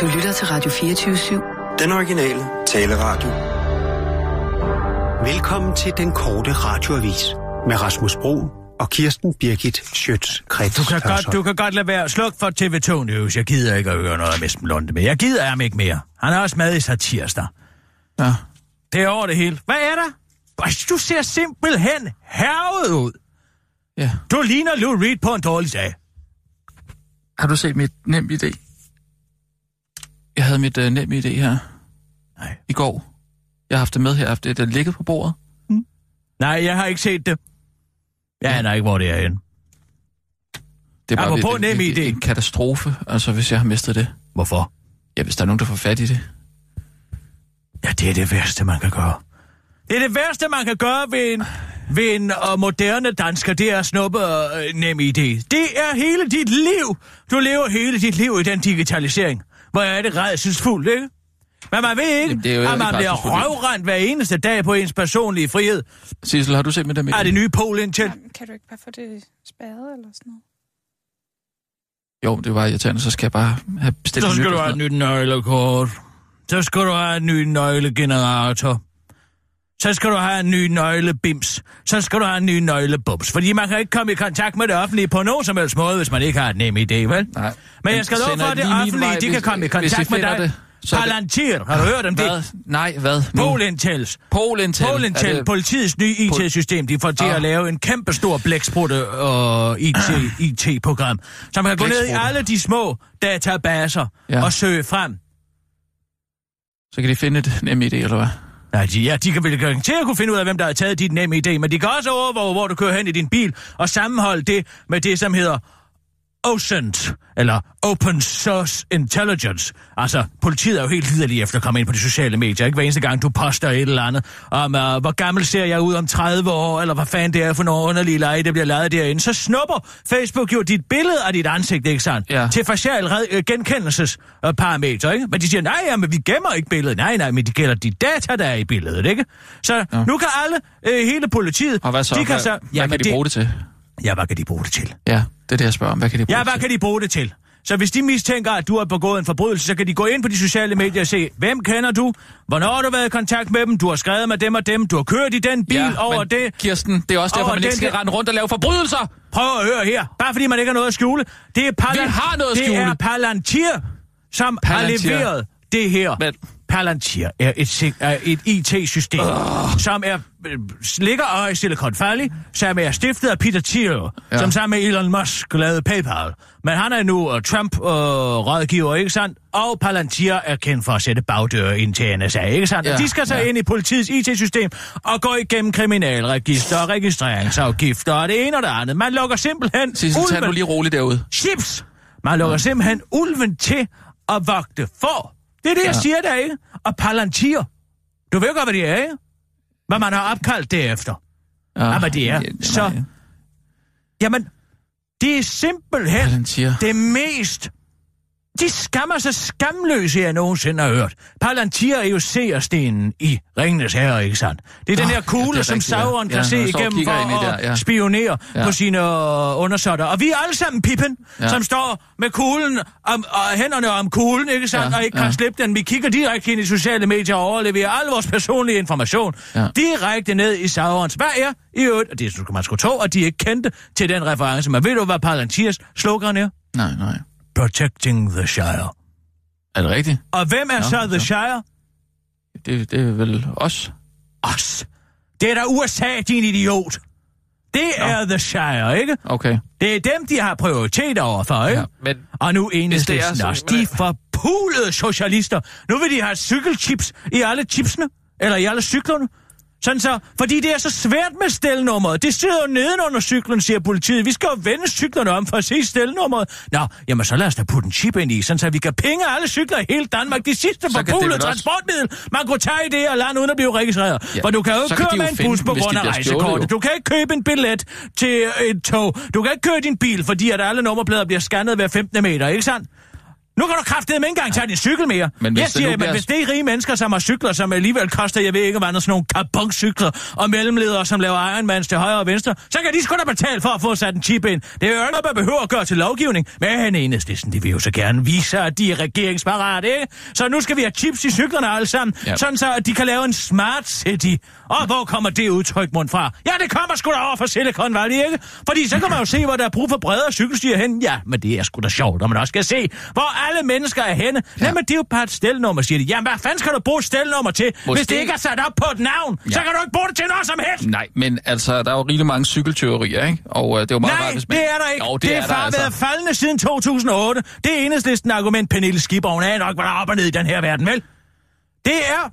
Du lytter til Radio 24-7. Den originale taleradio. Velkommen til den korte radioavis med Rasmus Bro og Kirsten Birgit Schøtz-Krets Du kan, godt, du kan godt lade være. Sluk for TV2 News. Jeg gider ikke at høre noget af Esben Lunde mere. Jeg gider ham ikke mere. Han er også med i satirsdag. Ja. Det er over det hele. Hvad er der? Du ser simpelthen hervet ud. ja. Du ligner Lou Reed på en dårlig dag. Har du set mit nem idé? Jeg havde mit uh, nem idé her Nej. i går. Jeg har haft det med her, det er ligget på bordet. Nej, jeg har ikke set det. Jeg aner ikke, hvor det er henne. Det er Apropos en- nem en- idé. En katastrofe, altså hvis jeg har mistet det. Hvorfor? Ja, hvis der er nogen, der får fat i det. Ja, det er det værste, man kan gøre. Det er det værste, man kan gøre ved en, ved en uh, moderne dansker, det er at snuppe uh, nem idé. Det er hele dit liv. Du lever hele dit liv i den digitalisering. Hvor er det redselsfuldt, ikke? Men man ved ikke, Jamen, det er jo at man bliver røvrendt hver eneste dag på ens personlige frihed. Sissel, har du set nem idé? Er det nye pol indtil? Jamen, kan du ikke bare få det spærret eller sådan noget? Jo, det var irriterende, så skal jeg bare have bestilt Så skal du have sådan et nyt nøglekort. Så skal du have en ny nøglegenerator. Så skal du have en ny nøglebims. Så skal du have en ny nøglebums. Fordi man kan ikke komme i kontakt med det offentlige på nogen som helst måde, hvis man ikke har et nem idé, vel? Nej. Men jeg skal love for, at det offentlige, vej, de kan komme i kontakt med dig. det, så Palantir, har du hørt om Hvad? det? Nej, hvad? Nu? Polintels. Polintel. Polintel, Er det- politiets nye IT-system, de får til Ah. at lave en kæmpe stor blæksprutte og IT, IT-program, som kan gå ned i alle de små databaser Ja. og søge frem. Så kan de finde et nem idé, eller hvad? Nej, de, ja, de kan vel at kunne finde ud af, hvem der har taget dit nemme idé, men de kan også overvåge, hvor du kører hen i din bil, og sammenholde det med det, som hedder OSINT, eller Open Source Intelligence. Altså, politiet er jo helt liderlige efter at komme ind på de sociale medier, ikke? Hver eneste gang, du poster et eller andet om, uh, hvor gammel ser jeg ud om 30 år, eller hvad fanden det er for nogle underlige lege, der bliver lavet derinde, så snupper Facebook jo dit billede af dit ansigt, ikke sandt? Ja. Til facial red- øh, genkendelsesparametre, ikke? Men de siger, nej, ja, men vi gemmer ikke billedet. Nej, nej, men de gælder de data, der er i billedet, ikke? Så ja. nu kan alle, øh, hele politiet... Og hvad så? De kan hvad, så hvad jamen, kan de bruge det til? Ja, hvad kan de bruge det til? Ja, det er det, jeg spørger om. Hvad kan de bruge Ja, det hvad til? kan de bruge det til? Så hvis de mistænker, at du har begået en forbrydelse, så kan de gå ind på de sociale medier og se, hvem kender du? Hvornår har du været i kontakt med dem? Du har skrevet med dem og dem. Du har kørt i den bil ja, over men, det. Kirsten, det er også derfor, man ikke skal der- rende rundt og lave forbrydelser. Prøv at høre her. Bare fordi man ikke har noget at skjule. Det er, Palan- Vi har noget at det skjule. er Palantir, som Palantir. har leveret det her. Men- Palantir er et, er et IT-system, oh. som er, øh, ligger i Silicon Valley, som er stiftet af Peter Thiel, ja. Ja. som sammen med Elon Musk lavede PayPal. Men han er nu uh, Trump-rådgiver, ikke sandt? Og Palantir er kendt for at sætte bagdøre ind til NSA, ikke sandt? Ja. Ja, de skal så ja. ind i politiets IT-system og gå igennem kriminalregister og registreringsafgifter og det ene og det andet. Man lukker simpelthen Sissel, tag nu lige roligt derude. chips. Man lukker simpelthen ulven til at vogte for. Det er det, jeg Ja. siger der, ikke? Og palantir. Du ved godt, hvad det er, ikke? Hvad man har opkaldt derefter. Ja, Ja, hvad det er. ja, Så, nej. jamen, det er simpelthen Palantir. det mest... De skammer sig skamløse, jeg nogensinde har hørt. Palantir er jo seerstenen i Ringenes Herre, ikke sandt? Det er den Nå, her ja, kugle, er som rigtigt, ja. Sauron kan Ja, se igennem for at der, ja. spionere Ja. på sine øh, undersåtter. Og vi er alle sammen Pippen, Ja. som står med kuglen om, og hænderne om kuglen, ikke sandt? Ja, Og ikke kan ja. slippe den. Vi kigger direkte ind i sociale medier og overleverer al vores personlige information Ja. direkte ned i Saurons. Hvad er i øvrigt? Og det skulle man skulle tro, at de ikke kendte til den reference. Men ved du, hvad Palantirs slogan er? Nej, nej. Protecting the Shire. Er det rigtigt? Og hvem er Nå, så The så. Shire? Det, det er vel os. Os. Det er da USA, din idiot. Det er The Shire, ikke? Okay. Det er dem, de har prioritet overfor, ikke? Ja, men Og nu er enhedslisten så- også. De forpulede socialister. Nu vil de have cykelchips i alle chipsene. Eller i alle cyklerne. Sådan så, fordi det er så svært med stelnummeret. Det sidder jo nedenunder cyklen, siger politiet. Vi skal jo vende cyklerne om for at se stelnummeret. Nå, jamen så lad os da putte en chip ind i, sådan så vi kan penge alle cykler i hele Danmark. Det sidste forpulede vel også- transportmiddel, man kunne tage i det og lade uden at blive registreret. Ja, For du kan jo ikke køre de jo med en bus på de grund af rejsekortet. Du kan ikke købe en billet til et tog. Du kan ikke køre din bil, fordi at alle nummerplader bliver scannet hver 15. meter, ikke sandt? Nu kan du kraftedeme ikke engang tage din cykel mere. Men hvis jeg det siger, men bliver- hvis det er rige mennesker, som har cykler, som alligevel koster, jeg ved ikke, hvad sådan nogle carbon-cykler, og mellemledere, som laver Ironmans til højre og venstre, så kan de sgu da betale for at få sat en chip ind. Det er jo ikke noget, man behøver at gøre til lovgivning. Men enhedslisten, de vil jo så gerne vise, at de er regeringsparat, ikke? Så nu skal vi have chips i cyklerne alle sammen, Ja. ja. sådan så at de kan lave en smart city. Og hvor kommer det udtryk mund fra? Ja, det kommer sgu da over fra Silicon Valley, ikke? Fordi så kan man jo se, hvor der er brug for bredere cykelstier hen. Ja, men det er sgu da sjovt, når man også skal se, hvor alle mennesker er henne. Ja. Jamen, det er jo bare et stelnummer, siger de. Jamen, hvad fanden skal du bruge et stelnummer til, Måske... hvis det ikke er sat op på et navn? Ja. Så kan du ikke bruge det til noget som helst. Nej, men altså, der er jo rigtig mange cykelteorier, ikke? Og øh, det er jo meget Nej, rart, hvis man... det er der ikke. Jo, det, det er, er der, altså. været faldende siden 2008. Det er enhedslisten argument, Pernille Skipper. Hun er nok, hvad der er op og ned i den her verden, vel? Det er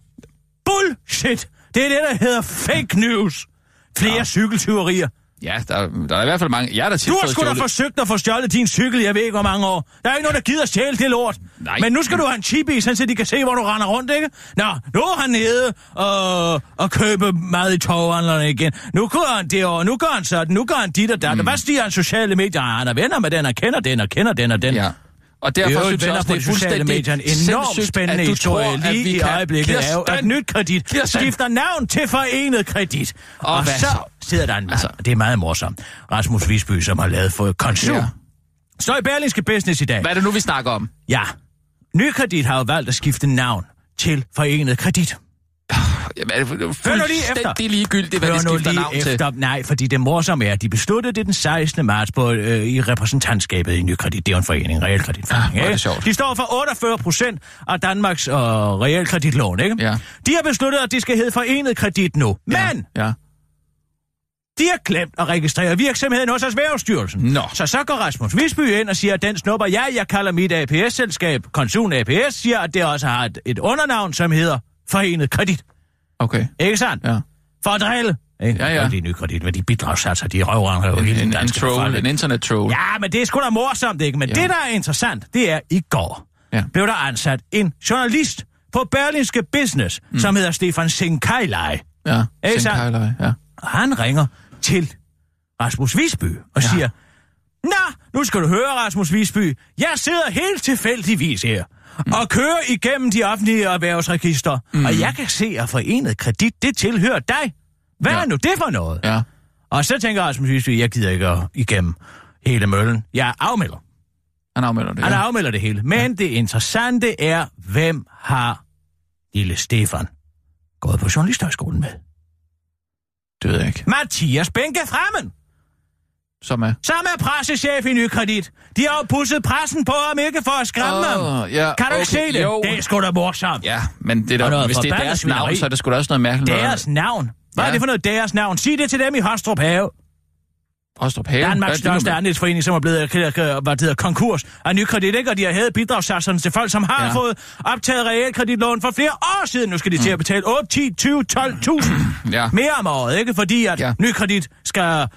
bullshit. Det er det, der hedder fake news. Flere ja. cykeltyverier. Ja, der, der er i hvert fald mange... Jeg er tit Du har sgu da forsøgt at få stjålet din cykel, jeg ved ikke hvor mange år. Der er ikke nogen, der gider stjæle det lort. Nej. Men nu skal du have en chip i, så de kan se, hvor du render rundt, ikke? Nå, nu er han nede og, og købe mad i toghandlerne igen. Nu gør han det, og nu gør han sådan, nu gør han dit og dat. Mm. Hvad stiger han sociale medier? Han er venner med den, og kender den, og kender den og den. Ja. Og er derfor jo synes jeg også, det er fuldstændig medier. En enormt spændende at du historie tror, at lige vi i øjeblikket er jo, at nyt kredit Kirsten! skifter navn til forenet kredit. Og Og, så sidder der en altså, det er meget morsomt. Rasmus Visby, som har lavet for konsum. Ja. Så i Berlingske Business i dag. Hvad er det nu, vi snakker om? Ja. Nykredit har jo valgt at skifte navn til Forenet Kredit. Jamen, er det er Hør nu lige efter. fuldstændig ligegyldigt, hvad Hør de skifter navn efter. til. Nej, fordi det morsomme er, at de besluttede det den 16. marts på, øh, i repræsentantskabet i Nykredit. Det er en forening, en realkreditforening. Ah, er det sjovt. De står for 48 procent af Danmarks øh, realkreditlån, ikke? Ja. De har besluttet, at det skal hedde Forenet Kredit nu. Ja, Men Ja. de har glemt at registrere virksomheden hos Erhvervsstyrelsen. Nå. Så så går Rasmus Visby ind og siger, at den snupper jeg, jeg kalder mit APS-selskab, Konsum APS, siger, at det også har et, et undernavn, som hedder Forenet Kredit. Okay. Ikke sandt? Ja. For at drille. Ikke? Ja, ja. Og de nye kredit, med de bidragssatser, de røvrender jo hele En, den en, troll, en internet-troll. Ja, men det er sgu da morsomt, ikke? Men Ja. det, der er interessant, det er, i går Ja. blev der ansat en journalist på Berlinske Business, mm. som hedder Stefan Sinkailai. Ja. Kejløj, Ja. Og han ringer til Rasmus Visby og ja. siger, Nå, nu skal du høre, Rasmus Visby. Jeg sidder helt tilfældigvis her mm. og kører igennem de offentlige erhvervsregister, mm. og jeg kan se, at forenet kredit, det tilhører dig. Hvad ja. Er nu det for noget? Ja. Og så tænker Rasmus Visby, jeg gider ikke at igennem hele møllen. Jeg afmelder. Han afmelder det. Han Ja. afmelder det hele. Men ja. det interessante er, hvem har lille Stefan gået på journalisthøjskolen med? Det ved jeg ikke. Mathias Benke Fremmen! Som er... Som er pressechef i Nykredit. De har jo pusset pressen på ham ikke for at skræmme ham. Åh, ja, Kan du ikke okay, se det? jo. Det er sgu da morsomt. Ja, men det er da, noget hvis det er deres navn, så er det sgu da også noget mærkeligt. noget. Deres navn. Hvad ja. er det for noget deres navn? Sig det til dem i Hostrup Have. Hostrup Have. Danmarks Hvad største andelsforening, som er blevet øh, øh, hvad det hedder, konkurs af Nykredit, ikke? Og de har hævet bidragssatserne til folk, som har ja. Fået optaget realkreditlån for flere år siden. Nu skal de til at betale 8, 10, 20, 12.000 Ja. mere om året, ikke? Fordi at. Ja. Nykredit skal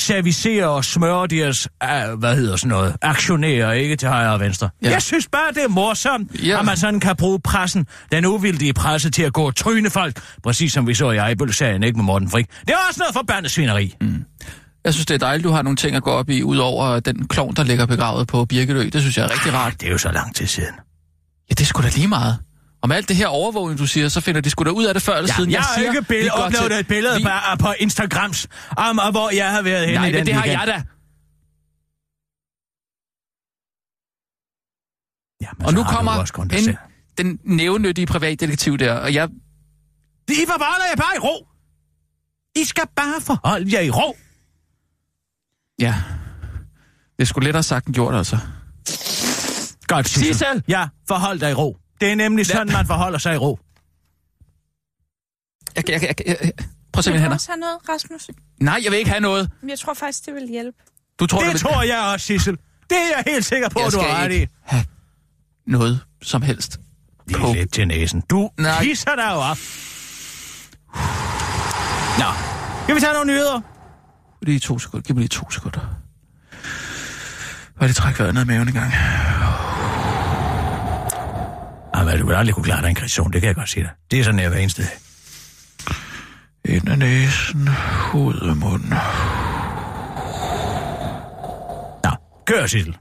servicere og smøre deres, uh, hvad hedder sådan noget, aktionærer, ikke? Til højre og venstre. Ja. Jeg synes bare, det er morsomt, ja. Ja. at man sådan kan bruge pressen, den uvildige presse, til at gå og tryne folk. Præcis som vi så i Ejbøl-sagen, ikke? Med Morten Frik. Det er også noget forbandet svineri. Mm. Jeg synes, det er dejligt, du har nogle ting at gå op i, udover den klovn, der ligger begravet på Birkelø. Det synes jeg er rigtig rart. Det er jo så lang tid siden. Ja, det er sgu da lige meget. Om alt det her overvågning, du siger, så finder de sgu da ud af det før eller Ja, siden. jeg har siger, ikke billede, uploadet til- et billede vi... bare på Instagrams, om og hvor jeg har været henne Nej, i men den det har weekend. jeg da. Ja, men Og nu har kommer en, selv. den nævnyttige privatdetektiv der, og jeg... I forholder jer bare i ro. I skal bare forholde jer i ro. Ja, det sgu lettere sagt end gjort, altså. Godt. Sissel! Ja, forhold dig i ro. Det er nemlig sådan, man forholder sig i ro. Jeg, jeg, jeg, jeg, jeg, prøv at se Vil mine du hænder. også have noget, Rasmus? Nej, jeg vil ikke have noget. Jeg tror faktisk, det vil hjælpe. Du tror, Det vil tror jeg også, Sissel. Det er jeg helt sikker på, Jeg at du har ret i. ikke have noget som helst. Lige lidt til næsen. Du Nej. pisser dig jo op. Nå, skal vi tage nogle nyheder? Lige to sekunder. Giv mig lige to sekunder. Bare lige træk vejret ned i maven en gang. Jamen, du vil aldrig kunne klare dig en kreation, det kan jeg godt sige dig. Det er sådan, jeg hver eneste dag. Ind af næsen, ud af munden. Nå, kør, Sissel.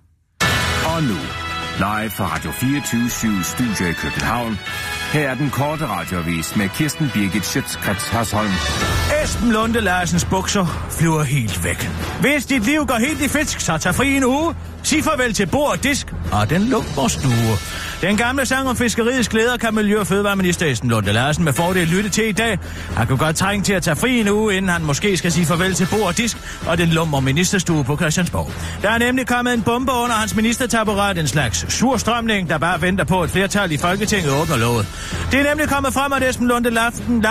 Og nu, Live fra Radio 24 Studio i København. Her er den korte radiovis med Kirsten Birgit Schøtzgrads Hasholm. Esben Lunde Larsens bukser flyver helt væk. Hvis dit liv går helt i fisk, så tag fri en uge. Sig farvel til bord og disk og den lukborstue. Den gamle sang om fiskeriets glæder kan Miljø- og Fødevareminister Esten Lunde Larsen med fordel lytte til i dag. Han kunne godt trænge til at tage fri en uge, inden han måske skal sige farvel til bord og disk og den lummer ministerstue på Christiansborg. Der er nemlig kommet en bombe under hans ministertaburet, en slags surstrømning, der bare venter på et flertal i Folketinget åbner låget. Det er nemlig kommet frem, at Esben Lunde Larsen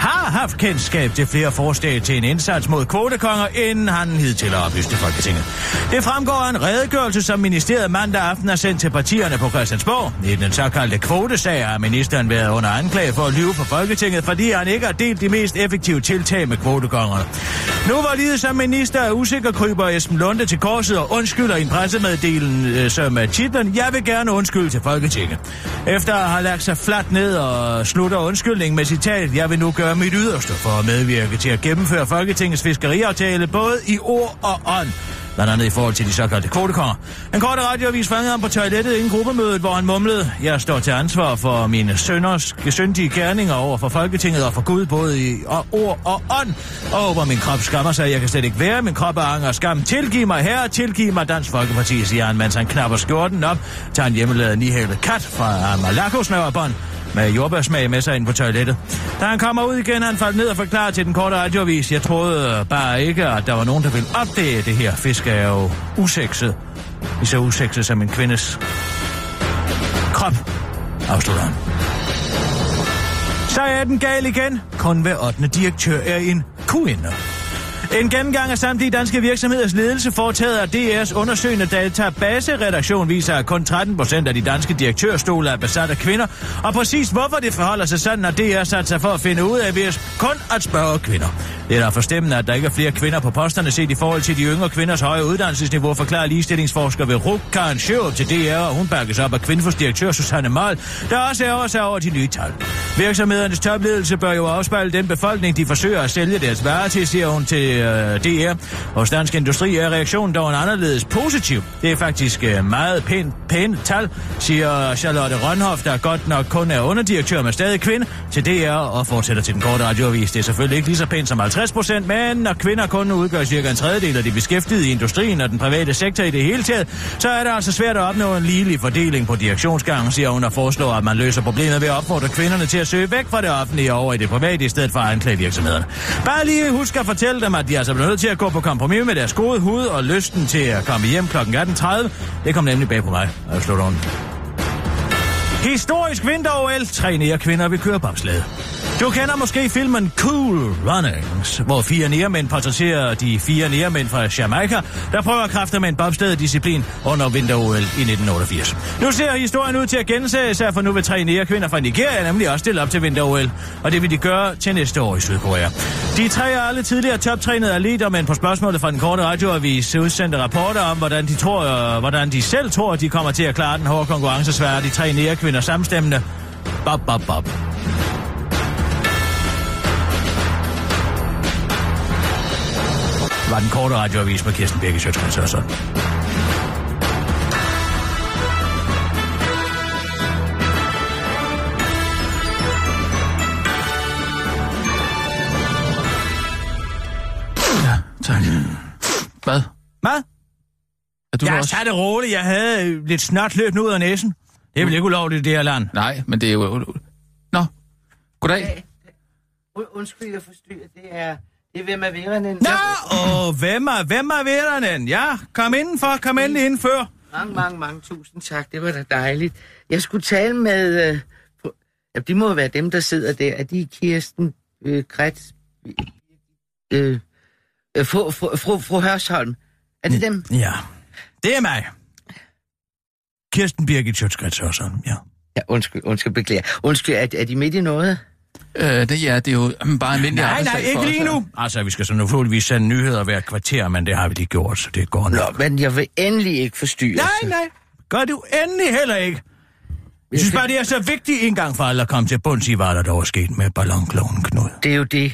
har haft kendskab til flere forslag til en indsats mod kvotekonger, inden han hidtil har oplyst Folketinget. Det fremgår af en redegørelse, som ministeriet mandag aften har sendt til partierne på Christiansborg. I den såkaldte kvotesag har ministeren været under anklage for at lyve for Folketinget, fordi han ikke har delt de mest effektive tiltag med kvotekongerne. Nu var livet som minister af usikker kryber Esben Lunde til korset og undskylder i en pressemeddelelse øh, som er titlen Jeg vil gerne undskylde til Folketinget. Efter at have lagt sig fladt ned og slutter undskyldningen med citat Jeg vil nu gøre mit yderste for at medvirke til at gennemføre Folketingets fiskeriaftale både i ord og ånd. Blandt andet i forhold til de såkaldte kvotekonger. En kort radioavis fangede ham på toilettet inden gruppemødet, hvor han mumlede, jeg står til ansvar for mine sønders gesyndige gerninger over for Folketinget og for Gud, både i ord og ånd, og hvor min krop skammer sig, jeg kan slet ikke være, min krop er anger og skam. Tilgiv mig her, tilgiv mig Dansk Folkeparti, siger han, mens han knapper skjorten op, tager en hjemmelavet nihævet kat fra Malakos snøverbånd, med jordbærsmag med sig ind på toilettet. Da han kommer ud igen, han faldt ned og forklarer til den korte radiovis, jeg troede bare ikke, at der var nogen, der ville opdage det her. Fisk er jo usekset. I så usekset som en kvindes krop, afslutter han. Så er den gal igen. Kun hver 8. direktør er en kvinde. En gennemgang af samtlige danske virksomheders ledelse foretaget af DR's undersøgende database-redaktion viser, at kun 13 procent af de danske direktørstole er besat af kvinder. Og præcis hvorfor det forholder sig sådan, at DR sat sig for at finde ud af, hvis kun at spørge kvinder. Det er da forstemmende, at der ikke er flere kvinder på posterne set i forhold til de yngre kvinders høje uddannelsesniveau, forklarer ligestillingsforsker ved RUK Karen Sjørup til DR, og hun bakkes op af kvindeforsdirektør Susanne Mal, der også er sig over de nye tal. Virksomhedernes topledelse bør jo afspejle den befolkning, de forsøger at sælge deres varer til, siger hun til øh, DR. Hos Dansk Industri er reaktionen dog en anderledes positiv. Det er faktisk øh, meget pænt, pænt tal, siger Charlotte Rønhoff, der godt nok kun er underdirektør men stadig kvinde, til DR og fortsætter til den korte radioavis. Det er selvfølgelig ikke lige så pænt som 50 procent, men når kvinder kun udgør cirka en tredjedel af de beskæftigede i industrien og den private sektor i det hele taget, så er det altså svært at opnå en ligelig fordeling på direktionsgangen, siger hun og foreslår, at man løser problemet ved at opfordre kvinderne til at søge væk fra det offentlige over i det private, i stedet for at anklage virksomhederne. Bare lige husk at fortælle dem, at de altså blevet nødt til at gå på kompromis med deres gode hud og lysten til at komme hjem kl. 18.30. Det kom nemlig bag på mig, og jeg slutter. Historisk vinter-OL. Tre nære kvinder vil køre bobsled. Du kender måske filmen Cool Runnings, hvor fire nærmænd portrætterer de fire nærmænd fra Jamaica, der prøver at kræfte med en bobsleddisciplin under vinter-OL i 1988. Nu ser historien ud til at gense sig, for nu vil tre nære kvinder fra Nigeria nemlig også stille op til vinter-OL, og det vil de gøre til næste år i Sydkorea. De tre er alle tidligere toptrænede atleter, men på spørgsmålet fra den korte radioavis udsendte rapporter om, hvordan de, tror, øh, hvordan de selv tror, de kommer til at klare den hårde konkurrencesvære, de tre nære kvinder samstemmende. Bob, bob, bob. Var den korte radioavis med Kirsten Birke og sådan. Ja, tak. Hvad? Hvad? Er du Jeg også? tager det roligt. Jeg havde lidt snart løbet ud af næsen. Det er vel ikke ulovligt i det her land? Nej, men det er jo... Nå, goddag. Und- Undskyld, jeg forstyrrer. Det er, det er hvem er værende. Nå, åh, hvem er, hvem er? Ja, kom indenfor, kom endelig indenfor. Mange, mange, mange tusind tak. Det var da dejligt. Jeg skulle tale med... Øh, ja, de må være dem, der sidder der. Er de Kirsten øh, Krets? Øh, øh, fru, fru, fru, fru Hørsholm. Er det dem? Ja, det er mig. Kirsten Birgit Sjøtskreds og sådan, ja. Ja, undskyld, undskyld, beklager. Undskyld, er, er de midt i noget? Øh, det, ja, det er jo mm, bare almindelig Nej, nej, ikke lige nu. Altså, vi skal så naturligvis sende nyheder hver kvarter, men det har vi lige gjort, så det går Nå, nok. men jeg vil endelig ikke forstyrre. Nej, nej. Gør du endelig heller ikke. Jeg synes bare, det er så vigtigt en gang for alle at komme til bunds i, hvad der dog er sket med ballonklonen Knud. Det er jo det.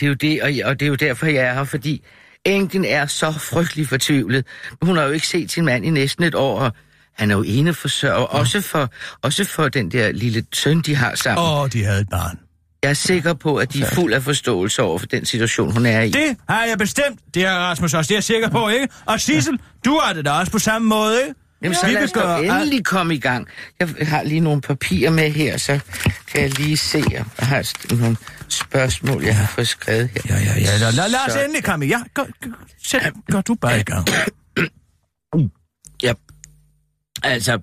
Det er jo det, og, og det er jo derfor, jeg er her, fordi enken er så frygtelig fortvivlet. Hun har jo ikke set sin mand i næsten et år, og Han er jo eneforsørger, også for, også for den der lille søn, de har sammen. Åh, de havde et barn. Jeg er sikker på, at de er fuld af forståelse over for den situation, hun er i. Det har jeg bestemt. Det er Rasmus også, det er jeg sikker på, ikke? Og Sissel, du har det da også på samme måde, ikke? Jamen, så lad os da endelig komme i gang. Jeg har lige nogle papirer med her, så kan jeg lige se, jeg har nogle spørgsmål, jeg har fået skrevet her. Ja, ja, ja. Lad, lad, lad os endelig komme i. Ja, gør, gør, sæt, gør du bare i gang. Ja. Altså,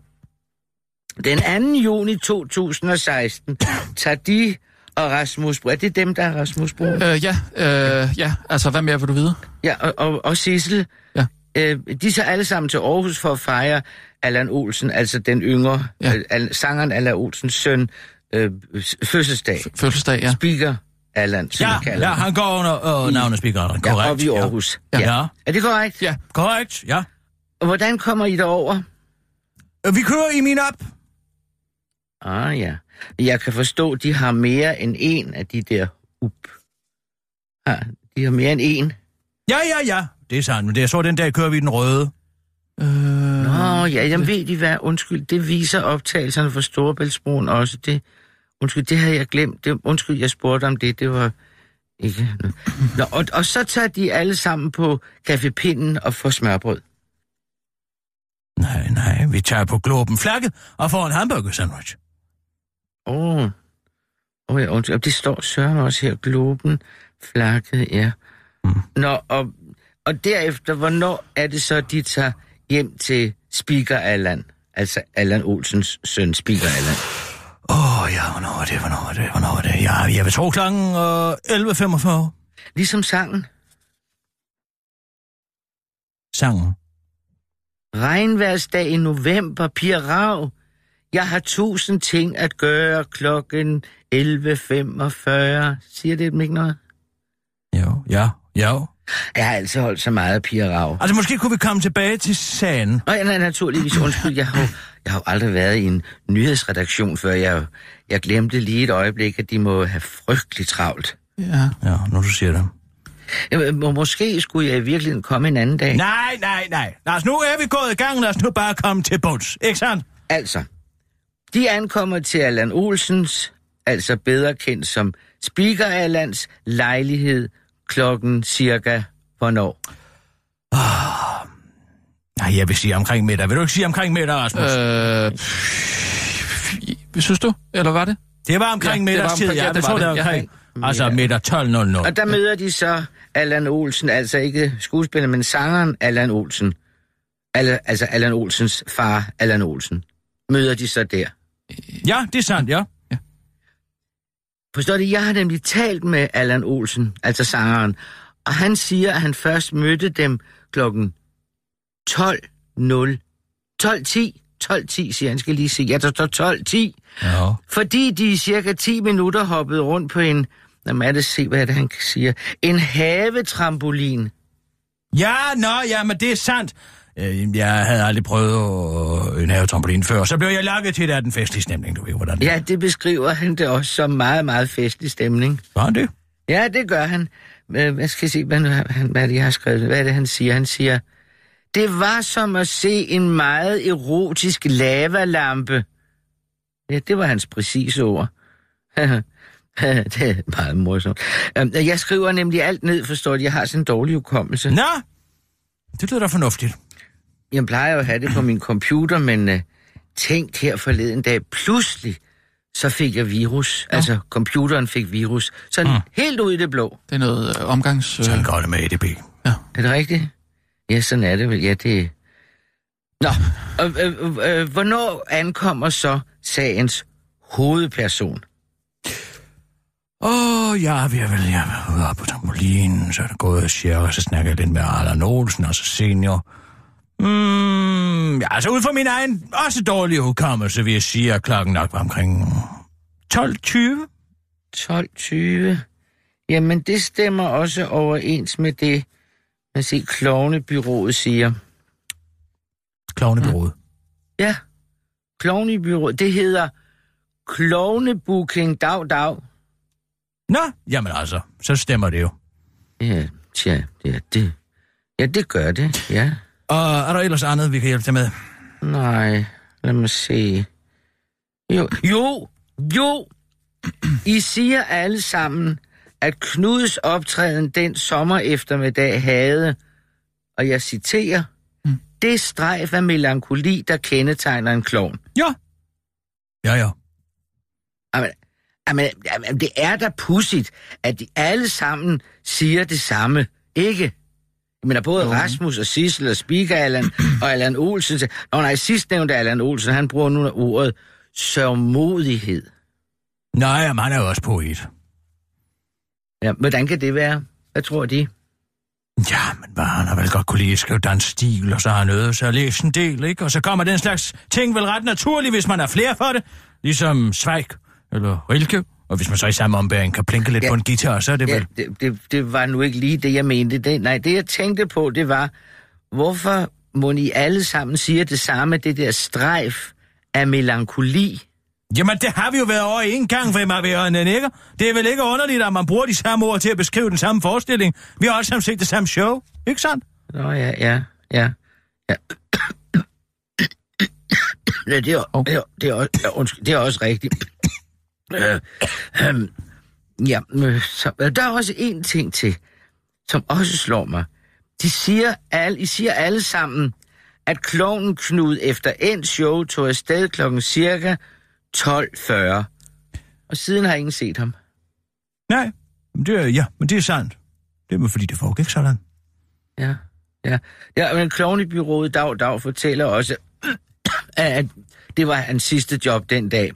den 2. juni 2016 tager de og Rasmus Brun. Er det dem, der er Rasmus Brun? Øh, ja, øh, ja, altså hvad mere vil du vide? Ja, og, og, og Sissel. Ja. Øh, de tager alle sammen til Aarhus for at fejre Allan Olsen, altså den yngre, Ja. ja. øh, sangeren Allan Olsens søn, øh, fødselsdag. Fødselsdag, ja. Speaker Allan, som Ja, kalder ja, han går under øh, navnet speakeren. Ja, Korrekt. oppe i Aarhus. Ja. ja. Er det korrekt? Ja. Korrekt, ja. Og hvordan kommer I derover? Øh, Vi kører i min op. Ah ja. Jeg kan forstå, de har mere end en af de der up. Ja, de har mere end en. Ja, ja, ja. Det er sandt, men det er så den dag kører vi i den røde. Øh, Nå ja, jeg ved de hvad. Undskyld, det viser optagelserne fra Storebæltsbroen også. Det, undskyld, det havde jeg glemt. Det, undskyld, jeg spurgte om det. Det var ikke... Nå, og, og så tager de alle sammen på Café Pinden og får smørbrød. Nej, nej, vi tager på globen flagget og får en hamburger sandwich. Åh. Oh. Oh, ja, undskyld. Og det står Søren også her. Globen, flakket, ja. Mm. Nå, og, og derefter, hvornår er det så, de tager hjem til Speaker Allan? Altså Allan Olsens søn, Speaker Allan. Åh, oh, ja, hvornår er det, hvornår er det, hvornår er det? Ja, jeg vil tro klokken øh, 11.45. Ligesom sangen. Sangen. Regnværsdag i november, Pia Rav. Jeg har tusind ting at gøre klokken 11.45. Siger det dem ikke noget? Jo, ja, jo. Jeg har altid holdt så meget af Pia Rav. Altså, måske kunne vi komme tilbage til sagen. Og nej, naturligvis, undskyld, jeg har, jo- jeg har jo aldrig været i en nyhedsredaktion før. Jeg, jeg glemte lige et øjeblik, at de må have frygteligt travlt. ja. Ja, når du siger det. Må- Måske skulle jeg i virkeligheden komme en anden dag. Nej, nej, nej. Lad os nu er vi gået i gang. Lad os nu bare komme til bunds. Ikke sandt? Altså, de ankommer til Allan Olsens, altså bedre kendt som Speaker Allans lejlighed klokken cirka hvornår? Nej, jeg vil sige omkring middag. Vil du ikke sige omkring middag, Rasmus? Øh, pff, synes du? Eller var det? det var omkring ja, det var middagstid. omkring- Ja, jeg det tror, var det var omkring. Altså middag 12.00. Og der møder de så Allan Olsen, altså ikke skuespiller, men sangeren Allan Olsen. Alle, altså Allan Olsens far, Allan Olsen. Møder de så der. Ja, det er sandt, ja. Forstår du, jeg har nemlig talt med Allan Olsen, altså sangeren, og han siger, at han først mødte dem klokken 12.0. 12.10. 12.10, siger han, skal lige sige. Ja, der står 12.10. Ja. Fordi de i cirka 10 minutter hoppede rundt på en, lad mig det se, hvad er det, han siger, en havetrampolin. Ja, nå, ja, men det er sandt. Øh, Jeg havde aldrig prøvet øh, en havetrampolin før, så blev jeg lakket til, at er den festlige stemning, du ved, hvordan det Ja, det beskriver han det også som meget, meget festlig stemning. Var han det? Ja, det gør han. Øh, Hvad skal jeg se, hvad, han, hvad er jeg har skrevet? Hvad er det, han siger? Han siger, det var som at se en meget erotisk lavalampe. Ja, det var hans præcise ord. det er meget morsomt. Øhm, Jeg skriver nemlig alt ned, forstår du. Jeg har sådan en dårlig hukommelse. Nå, det lyder da fornuftigt. Jeg plejer jo at have det på min computer, men uh, tænk her forleden dag, pludselig, så fik jeg virus. Ja. Altså, computeren fik virus. Sådan mm. helt ud i det blå. Det er noget øh, omgangs... Øh, Sådan går det med EDB. Er det rigtigt? Ja, sådan er det vel. Ja, det... Nå, øh, øh, øh, hvornår ankommer så sagens hovedperson? Åh, oh, ja, vi er vel jeg er ude på trampolinen, så er det gået cirka, så snakker jeg lidt med Arlan Olsen, og så senior. Mm, ja, altså ud fra min egen også dårlige hukommelse, vil jeg sige, at klokken nok var omkring 12.20. 12.20. Jamen, det stemmer også overens med det, man siger, klovnebyrået siger. Klovnebyrået. Ja, klovnebyrået. Det hedder klovnebooking dag dag. Nå, jamen altså, så stemmer det jo. Ja, tja, ja, det, ja, det gør det, ja. Og er der ellers andet, vi kan hjælpe til med? Nej, lad mig se. Jo, jo, jo. I siger alle sammen, at Knuds optræden den sommer eftermiddag havde, og jeg citerer, Mm. det strejf af melankoli, der kendetegner en klovn. Ja. Ja, ja. Jamen, jamen, jamen, det er da pudsigt, at de alle sammen siger det samme, ikke? Jeg mener, både Jo. Rasmus og Sissel og Speaker Allan og Allan Olsen... Nå nej, sidst nævnte Allan Olsen, han bruger nu ordet sørmodighed. Nej, jamen, han er også poet. Ja, hvordan kan det være? Hvad tror de? Ja, men hvad, han har vel godt kunne lide at skrive dansk stil, og så har han øvet sig at læse en del, ikke? Og så kommer den slags ting vel ret naturligt, hvis man er flere for det. Ligesom Zweig eller Rilke. Og hvis man så i samme ombæring kan plinke lidt Ja. på en guitar, så er det Ja, vel... det, det, det var nu ikke lige det, jeg mente. Det, nej, det jeg tænkte på, det var, hvorfor må I alle sammen sige det samme, det der strejf af melankoli? Jamen, det har vi jo været over en gang, for en ikke? Det er vel ikke underligt, at man bruger de samme ord til at beskrive den samme forestilling. Vi har alle sammen set det samme show, ikke sandt? Nå ja, ja, ja. ja. ja det, er, Hov. det, er, det, er også, ja, undskyld, det er også rigtigt. Øh, ja, øh, så, øh, der er også en ting til, som også slår mig. De siger alle, I siger alle sammen, at klovnen Knud efter endt show tog afsted klokken cirka 12.40. Og siden har ingen set ham. Nej, men det er, ja, men det er sandt. Det er fordi det foregik sådan. Ja, ja. Ja, men klovnebyrået Dag Dag fortæller også, at det var hans sidste job den dag.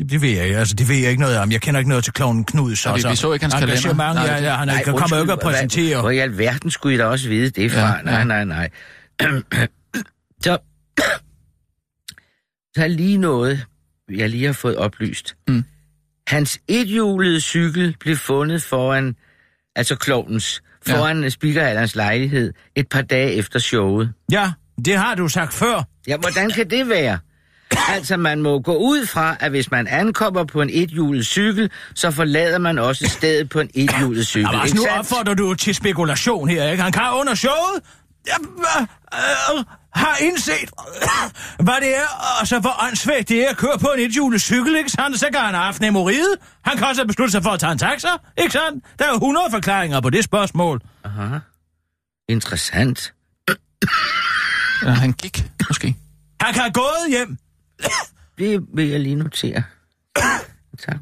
Det ved jeg ikke. Altså, det ved jeg ikke noget om. Jeg kender ikke noget til kloven Knud, så... Vi- så vi så ikke hans kalender. engagement, Nej, Ja, ja, han Nej, kommer jo ikke at præsentere. Hvor i alverden skulle I da også vide det fra? Ja, nej, nej, nej. så, så er lige noget, jeg lige har fået oplyst. Mm. Hans ethjulede cykel blev fundet foran, altså klovens, foran ja. Spikerhallerens lejlighed et par dage efter showet. Ja, det har du sagt før. Ja, hvordan kan det være? Altså, man må gå ud fra, at hvis man ankommer på en ethjulet cykel, så forlader man også stedet på en ethjulet cykel. Jamen, altså, ikke nu opfordrer du til spekulation her, ikke? Han kan under showet ja, øh, øh, har indset, hvad det er, og så hvor åndssvagt det er at køre på en ethjulet cykel, ikke sandt? Så kan han have haft nemoride. Han kan også have besluttet sig for at tage en taxa, ikke sandt? Der er jo 100 forklaringer på det spørgsmål. Aha. Interessant. Ja, han gik, måske. Han kan have gået hjem. Det vil jeg lige notere. Tak.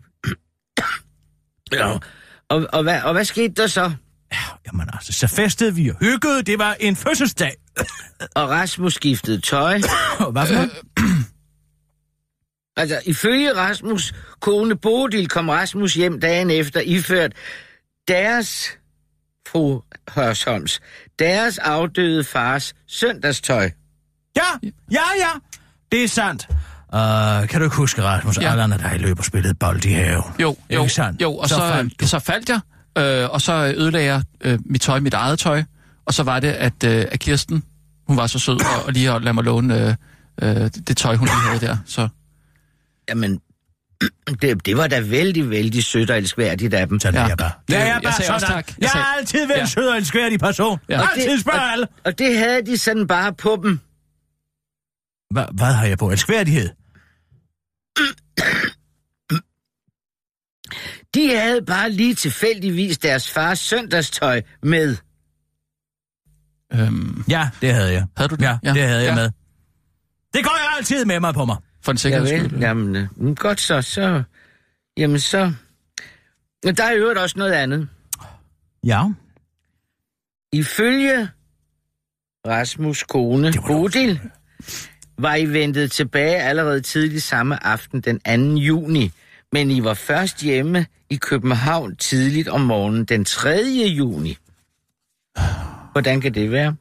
Ja. Og, og, hvad, og hvad skete der så? Jamen altså, så festede vi og hyggede. Det var en fødselsdag. Og Rasmus skiftede tøj. Hvad for? Altså, ifølge Rasmus' kone Bodil kom Rasmus hjem dagen efter iført deres, fru Hørsholms, deres afdøde fars søndagstøj. Ja, ja, ja. Det er sandt. Uh, kan du ikke huske, Rasmus? Ja. Allan og dig løb og spillede bold i have. Jo, jo, Ikke sandt? jo og så, Så faldt du. så faldt jeg, øh, og så ødelagde jeg øh, mit tøj, mit eget tøj, og så var det, at, øh, at Kirsten, hun var så sød, og, og lige at lade mig låne øh, øh, det, tøj, hun lige havde der. Så Jamen, det, det var da vældig, vældig sødt og elskværdigt af dem. Sådan ja. Ja. er jeg bare. Det- Ja, jeg er jeg bare også sådan. tak. Jeg Jeg, sagde- har altid været Ja. en sød og elskværdig person. Ja. Ja. Og Altid spørger alle. Og det havde de sådan bare på dem. Hva, hvad har jeg på? Elskværdighed? De havde bare lige tilfældigvis deres fars søndagstøj med. øhm, Ja, det havde jeg. havde du det? Ja, det havde jeg ja. med. Det går jeg altid med mig på mig. For en sikkerheds skyld. jamen, øh, mm, godt så, så... Jamen så... Men der er i øvrigt også noget andet. Ja. Ifølge Rasmus' kone, Bodil, var I ventet tilbage allerede tidligt samme aften den 2. juni, men I var først hjemme i København tidligt om morgenen den 3. juni. Hvordan kan det være?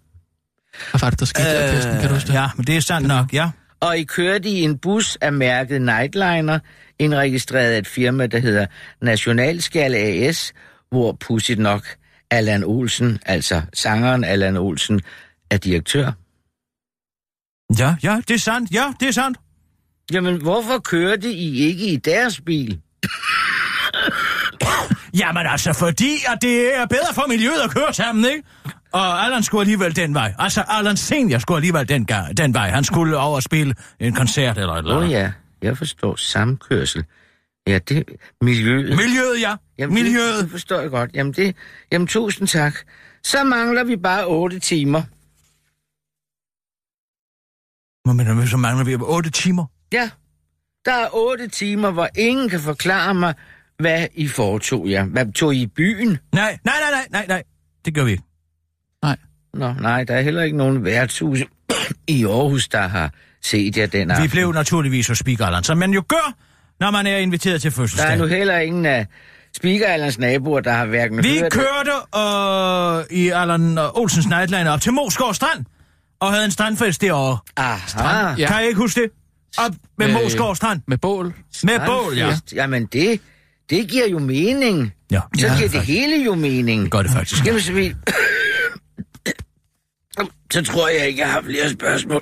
Hvad var det, der skete der, Kirsten? Kan du huske det? Ja, men det er sandt nok, ja. Og I kørte i en bus af mærket Nightliner, indregistreret af et firma, der hedder Nationalskal AS, hvor pudsigt nok Allan Olsen, altså sangeren Allan Olsen, er direktør. Ja, ja, det er sandt. Ja, det er sandt. Jamen, hvorfor kørte I ikke i deres bil? Jamen altså, fordi at det er bedre for miljøet at køre sammen, ikke? Og Allan skulle alligevel den vej. Altså, Allan Senior skulle alligevel den, den vej. Han skulle over og spille en koncert eller et eller Åh oh, andet. ja, jeg forstår samkørsel. Ja, det miljøet. Miljøet, ja. Jamen, Miljøet. Det, det forstår jeg godt. Jamen, det, jamen, tusind tak. Så mangler vi bare otte timer. Du, så mangler vi 8 timer? Ja, der er otte timer, hvor ingen kan forklare mig, hvad I foretog jer. Hvad tog I i byen? Nej, nej, nej, nej, nej, nej. Det gør vi ikke. Nå, nej, der er heller ikke nogen værtshus i Aarhus, der har set jer den Vi aften. blev naturligvis hos Speakerland, som man jo gør, når man er inviteret til Der fødselsdag. er nu heller ingen af Speakerallands naboer, der har hverken Vi hørt kørte øh, i Allan øh, Olsens Nightline op til Moskov Strand, og havde en strandfest derovre. Aha, Ja. Ja. Kan I ikke huske det? Op Med- Moskov Strand. Med bål. Med bål, ja. Jamen, det, det giver jo mening. Ja, Så ja, giver det hele jo mening. det gør det faktisk. Jamen, så, vi... så tror jeg ikke, jeg har flere spørgsmål.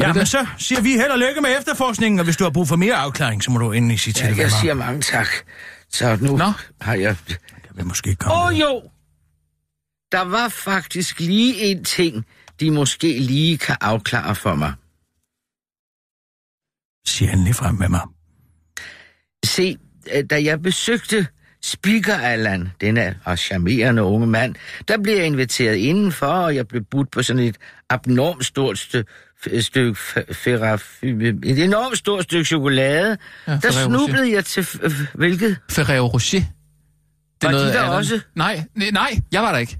Ja, men så siger vi held og lykke med efterforskningen, og hvis du har brug for mere afklaring, så må du endelig sige til Ja, det. jeg siger mange tak. Så nu Nå. har jeg... Jeg vil måske komme. Åh oh, jo! Der var faktisk lige en ting, de måske lige kan afklare for mig. Sig endelig frem med mig. Se, øh, da jeg besøgte Speaker Allan, denne og charmerende unge mand, der blev jeg inviteret indenfor, og jeg blev budt på sådan et abnormt stort stykke stykke et enormt stort stykke chokolade. Ja, der snublede jeg til... Hvilket? Ferrero Rocher. Det Var de der Allan- også? Nej, nej, nej, jeg var der ikke.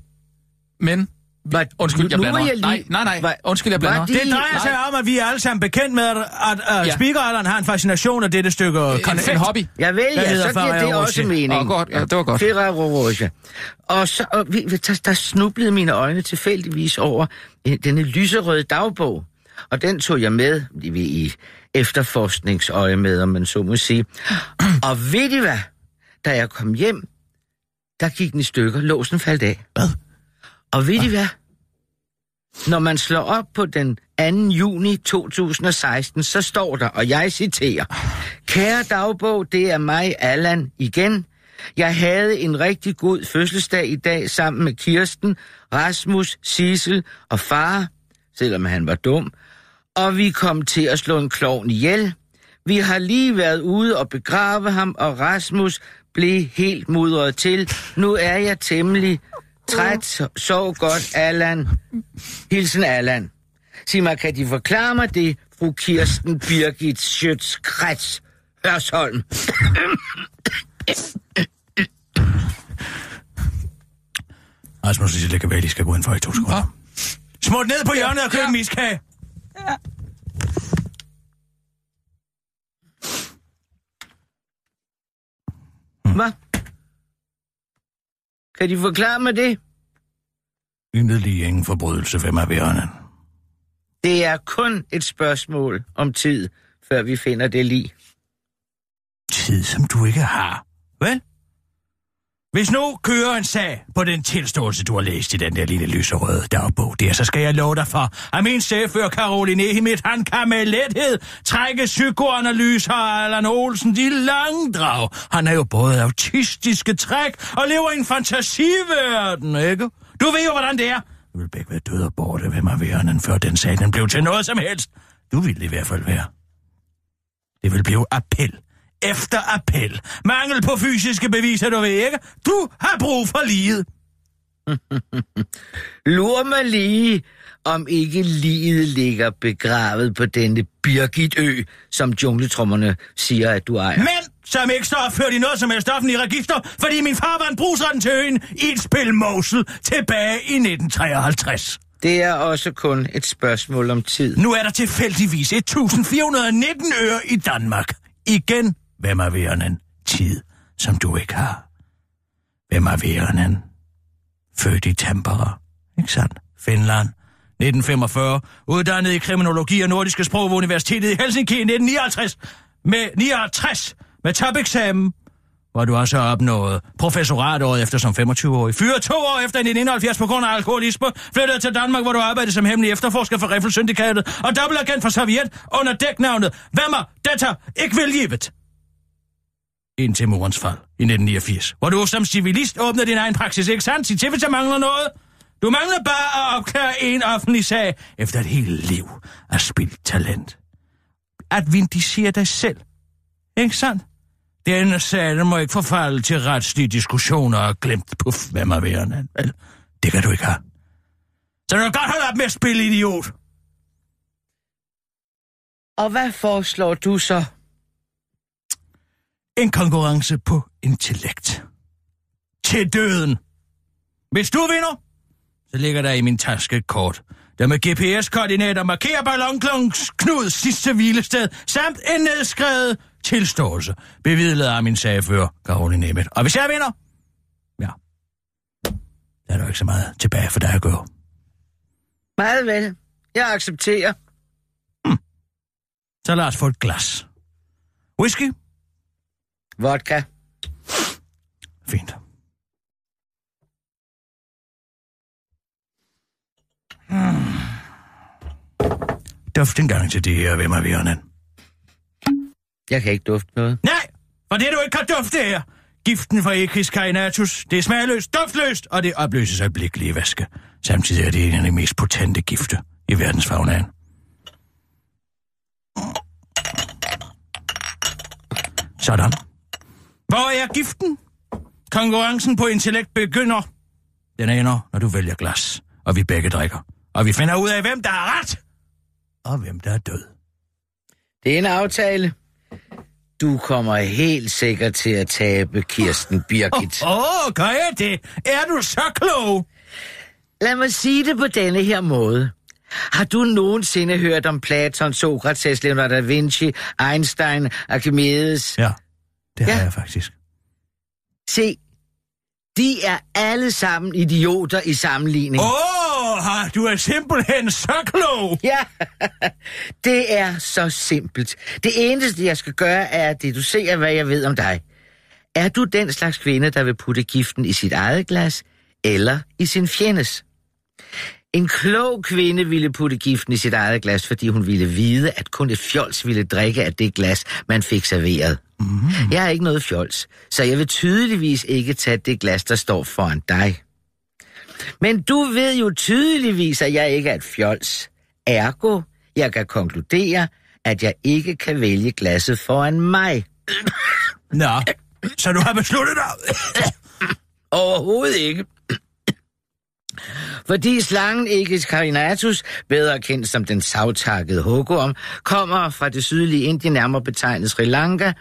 Men, Var, undskyld, jeg blander. jeg lige- Nej, nej, nej, Var- undskyld, jeg blander. de- Det drejer sig om, at vi er alle sammen bekendt med, at, at, at Ja. speakeralderen har en fascination af dette stykke en, konfekt. en hobby. Jeg ved, Hvad ja, så giver det også mening. Åh, godt, ja, det var godt. Ferrero Rocher. Og så, og vi, der, der snublede mine øjne tilfældigvis over denne lyserøde dagbog. Og den tog jeg med i, i efterforskningsøje med, om man så må sige. Og ved I hvad? Da jeg kom hjem, der gik den i stykker. Låsen faldt af. Hvad? Og ved I hvad? Når man slår op på den 2. juni 2016, så står der, og jeg citerer, Kære dagbog, det er mig, Allan, igen. Jeg havde en rigtig god fødselsdag i dag sammen med Kirsten, Rasmus, Sissel og far, selvom han var dum. Og vi kom til at slå en klovn ihjel. Vi har lige været ude og begrave ham, og Rasmus blev helt mudret til. Nu er jeg temmelig træt. Sov godt, Allan. Hilsen, Allan. Sig mig, kan de forklare mig det, fru Kirsten Birgit Schøtz-Krets Hørsholm? Rasmus det være, at de skal gå ind for i to sekunder. Smut ned på hjørnet og køb en miskage. Hvad? Kan de forklare mig det? Ymidlig ingen forbrydelse, hvem er værende. Det er kun et spørgsmål om tid, før vi finder det lige. Tid, som du ikke har. Vel? Hvis nu kører en sag på den tilståelse, du har læst i den der lille lyserøde dagbog der, så skal jeg love dig for, at min chauffør Caroline Ehimit, han kan med lethed trække psykoanalyser af Allan Olsen i langdrag. Han er jo både autistiske træk og lever i en fantasiverden, ikke? Du ved jo, hvordan det er. Du ville begge være død og borte, ved mig værende, før den sag den blev til noget som helst. Du ville i hvert fald være. Det vil blive appel efter appel. Mangel på fysiske beviser, du ved ikke. Du har brug for livet. Lur mig lige, om ikke livet ligger begravet på denne Birgitø, som jungletrummerne siger, at du ejer. Men som ikke står opført i noget som helst offentlige register, fordi min far var en brugsretten til øen i et spil Mosel tilbage i 1953. Det er også kun et spørgsmål om tid. Nu er der tilfældigvis 1419 øre i Danmark. Igen, hvem er værende tid, som du ikke har? Hvem er værende? Født i Tampere, ikke sandt? Finland. 1945, uddannet i kriminologi og nordiske sprog ved Universitetet i Helsinki i 1959 med 69 med topeksamen, hvor du også har opnået professorat året efter som 25-årig. Fyret to år efter i 1971 på grund af alkoholisme, flyttede til Danmark, hvor du arbejdede som hemmelig efterforsker for Riffelsyndikatet og dobbeltagent for Sovjet under dæknavnet Vemmer Detta ikke vil. Indtil murens fald i 1989, hvor du som civilist åbnede din egen praksis, ikke sandt? Sig til, hvis jeg mangler noget. Du mangler bare at opklare en offentlig sag efter et helt liv af spildt talent. At vindicere dig selv. Ikke sandt? Denne sag den må ikke forfalde til retslige diskussioner og glemt på hvem er værende. Vel, det kan du ikke have. Så du kan godt holde op med at spille idiot. Og hvad foreslår du så? En konkurrence på intellekt. Til døden. Hvis du vinder, så ligger der i min taske et kort, der med GPS-koordinater markerer ballonklungs Knuds sidste hvilested, samt en nedskrevet tilståelse, bevidlet af min sagfører, Caroline Nemeth. Og hvis jeg vinder, ja, der er der ikke så meget tilbage for dig at gå. Meget vel. Jeg accepterer. Så lad os få et glas. Whisky? Vodka. Fint. Hmm. Duft en gang til det her, hvem er vi anden? Jeg kan ikke dufte noget. Nej, for det du ikke kan dufte her. Giften fra Echis caenatus, det er smagløst, duftløst, og det opløses øjeblikkeligt i væske. Samtidig er det en af de mest potente gifte i verdensfagnaen. Sådan. Hvor er giften? Konkurrencen på intellekt begynder. Den ender, når du vælger glas, og vi begge drikker. Og vi finder ud af, hvem der er ret, og hvem der er død. Det er en aftale. Du kommer helt sikkert til at tabe, Kirsten Birgit. Åh, oh, gør jeg det? Er du så klog? Lad mig sige det på denne her måde. Har du nogensinde hørt om Platon, Sokrates, Leonardo da Vinci, Einstein, Archimedes? Ja, det har Ja. jeg faktisk. Se, de er alle sammen idioter i sammenligning. Åh, oh, du er simpelthen så klog. Ja, det er så simpelt. Det eneste, jeg skal gøre, er at deducere, hvad jeg ved om dig. Er du den slags kvinde, der vil putte giften i sit eget glas, eller i sin fjendes? En klog kvinde ville putte giften i sit eget glas, fordi hun ville vide, at kun et fjols ville drikke af det glas, man fik serveret. Mm. Jeg er ikke noget fjols, så jeg vil tydeligvis ikke tage det glas, der står foran dig. Men du ved jo tydeligvis, at jeg ikke er et fjols. Ergo, jeg kan konkludere, at jeg ikke kan vælge glasset foran mig. Nå, så du har besluttet dig. Overhovedet ikke. Fordi slangen Aegis carinatus, bedre kendt som den savtakkede hugorm, kommer fra det sydlige Indien, nærmere betegnet Sri Lanka,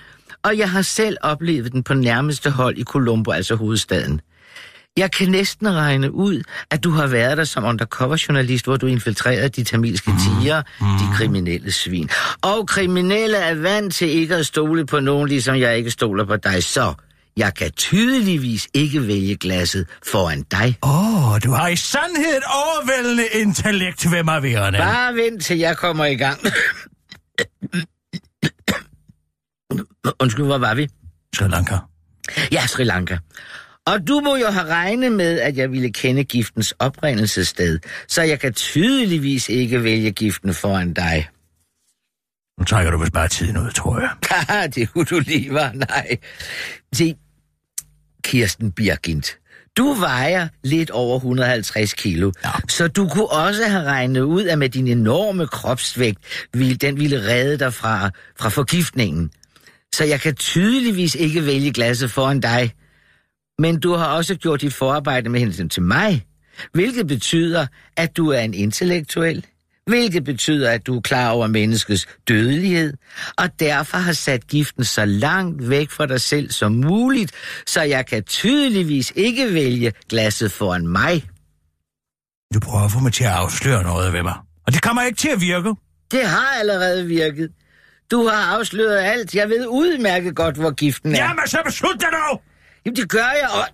og jeg har selv oplevet den på nærmeste hold i Colombo, altså hovedstaden. Jeg kan næsten regne ud, at du har været der som undercover-journalist, hvor du infiltrerede de tamilske tiger, de kriminelle svin. Og kriminelle er vant til ikke at stole på nogen, ligesom jeg ikke stoler på dig. Så jeg kan tydeligvis ikke vælge glasset foran dig. Åh, oh, du har i sandhed et overvældende intellekt ved mig, Verne. Bare vent til jeg kommer i gang. Undskyld, hvor var vi? Sri Lanka. Ja, Sri Lanka. Og du må jo have regnet med, at jeg ville kende giftens oprindelsessted, så jeg kan tydeligvis ikke vælge giften foran dig. Nu trækker du vist bare tiden ud, tror jeg. Det kunne du lige var, nej. Se, Kirsten Birgint, du vejer lidt over 150 kilo, Ja. så du kunne også have regnet ud, at med din enorme kropsvægt, den ville redde dig fra, fra forgiftningen. Så jeg kan tydeligvis ikke vælge glasset foran dig. Men du har også gjort dit forarbejde med hensyn til mig, hvilket betyder, at du er en intellektuel, hvilket betyder, at du er klar over menneskets dødelighed, og derfor har sat giften så langt væk fra dig selv som muligt, så jeg kan tydeligvis ikke vælge glasset foran mig. Du prøver at få mig til at afsløre noget ved mig. Og det kommer ikke til at virke. Det har allerede virket. Du har afsløret alt. Jeg ved udmærket godt, hvor giften er. Jamen, så beslut dig dog! Jamen, det gør jeg også.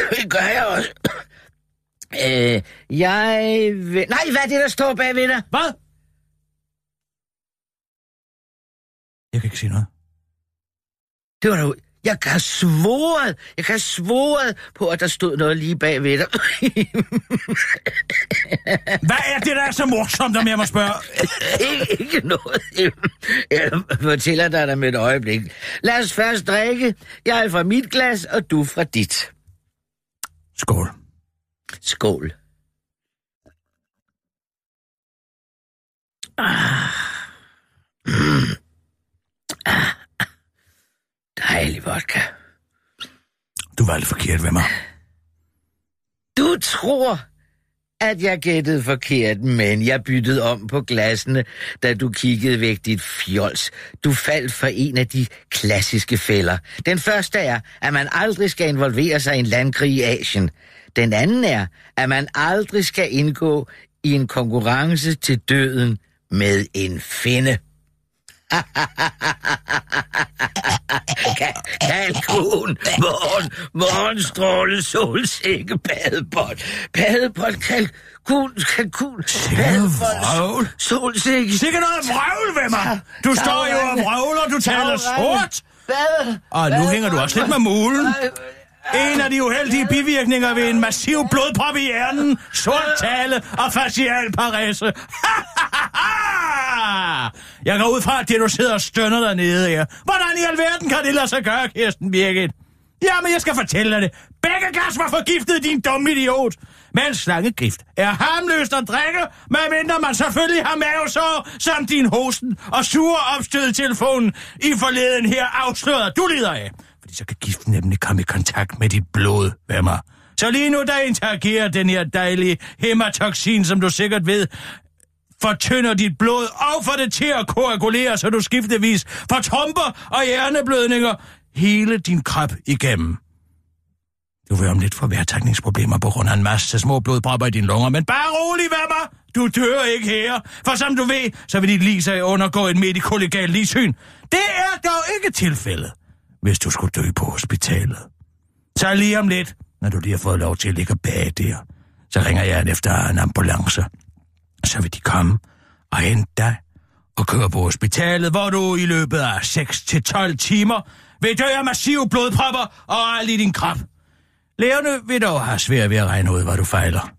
det gør jeg også. Øh, jeg vil... Nej, hvad er det, der står bagved dig? Hvad? Jeg kan ikke sige noget. Det var nu... Jeg kan svoret, jeg kan svoret på, at der stod noget lige bagved dig. Hvad er det, der er så morsomt, om jeg må spørge? ikke, ikke noget. Jeg fortæller dig der med et øjeblik. Lad os først drikke. Jeg er fra mit glas, og du fra dit. Skål. Skål. Ah. Mm. Ah. Dejlig vodka. Du var lidt forkert ved mig. Du tror, at jeg gættede forkert, men jeg byttede om på glassene, da du kiggede væk dit fjols. Du faldt for en af de klassiske fælder. Den første er, at man aldrig skal involvere sig i en landkrig i Asien. Den anden er, at man aldrig skal indgå i en konkurrence til døden med en finde. Ka- Kalkun, morgen, morgenstråle, solsikke, badebold, badebold, kalkun, kalkun, vrøvl. solsikke. Sikke noget vrøvl ved mig! Du står jo og vrøvler, du taler sort! Og nu hænger du også lidt med mulen. En af de uheldige bivirkninger ved en massiv blodprop i hjernen, sort tale og facial parese. Jeg går ud fra, at det du sidder og stønner dernede her. Hvordan i alverden kan det lade sig gøre, Kirsten Birgit? Jamen, jeg skal fortælle dig det. Begge glas var forgiftet, din dumme idiot. Men slangegift er harmløst at drikke, medmindre man selvfølgelig har mavesår, som din hosten og sure opstød telefonen i forleden her afsløret, du lider af. Så kan giften nemlig komme i kontakt med dit blod, med mig. Så lige nu, der interagerer den her dejlige hematoxin, som du sikkert ved, fortynder dit blod og får det til at koagulere, så du skiftevis får tromper og hjerneblødninger hele din krop igennem. Du vil om lidt få vejrtrækningsproblemer på grund af en masse små blodpropper i dine lunger, men bare rolig, hvad mig? Du dør ikke her, for som du ved, så vil dit lige sig undergå et medikollegal ligesyn. Det er dog ikke tilfældet, hvis du skulle dø på hospitalet. Så lige om lidt, når du lige har fået lov til at ligge bag der, så ringer jeg efter en ambulance. Så vil de komme og hente dig og køre på hospitalet, hvor du i løbet af 6-12 timer vil dø af massive blodpropper og alt i din krop. Lægerne vil dog have svært ved at regne ud, hvad du fejler.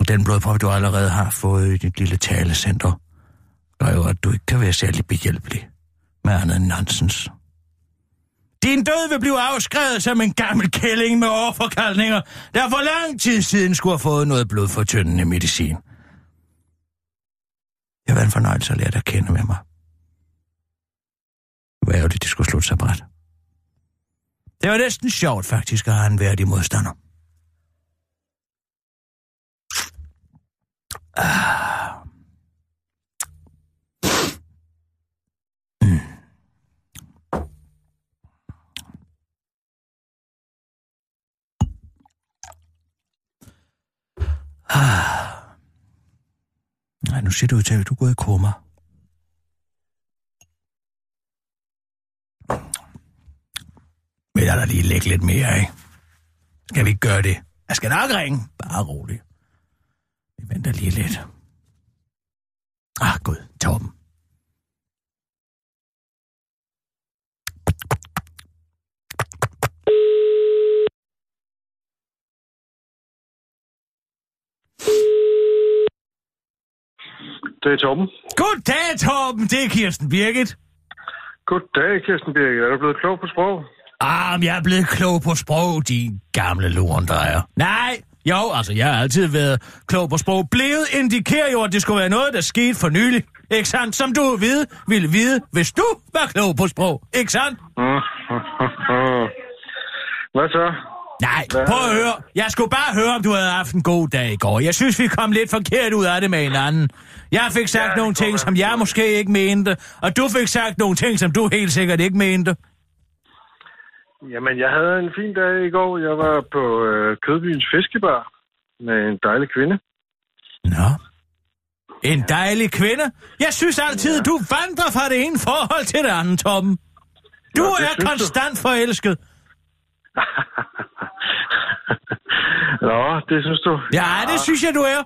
Og den blodprop, du allerede har fået i dit lille talecenter, gør jo, at du ikke kan være særlig behjælpelig med andet end nonsens. Din død vil blive afskrevet som en gammel kælling med overforkaldninger, der for lang tid siden skulle have fået noget blodfortyndende medicin. Det var en fornøjelse at lære dig at kende med mig. Hvor ærgerligt, det skulle slutte sig bræt. Det var næsten sjovt faktisk at have en værdig modstander. Ah. Ah. Nej, nu ser du ud til, at du er gået i koma. Vil jeg da lige lægge lidt mere, ikke? Skal vi ikke gøre det? Jeg skal nok ringe. Bare rolig. Vi venter lige lidt. Ah, gud, Torben. Er Torben. Goddag, Torben. Det er Kirsten Birgit. Goddag, Kirsten Birgit. Er du blevet klog på sprog? Ah, men jeg er blevet klog på sprog, din gamle lorendrejer. Nej, jo, altså, jeg har altid været klog på sprog. Blevet indikerer jo, at det skulle være noget, der skete for nylig. Ikke sandt? Som du ved, ville vide, hvis du var klog på sprog. Ikke sandt? Hvad så? Nej, prøv at høre. Jeg skulle bare høre, om du havde haft en god dag i går. Jeg synes, vi kom lidt forkert ud af det med hinanden. Jeg fik sagt Ja, nogle ting, vel. som jeg måske ikke mente, og du fik sagt nogle ting, som du helt sikkert ikke mente. Jamen, jeg havde en fin dag i går. Jeg var på øh, Kødbyens Fiskebar med en dejlig kvinde. Nå. En dejlig kvinde. Jeg synes altid, ja. du vandrer fra det ene forhold til det andet, Tom. Du Nå, er synes du. konstant forelsket. Nå, det synes du? Ja, det synes jeg, du er.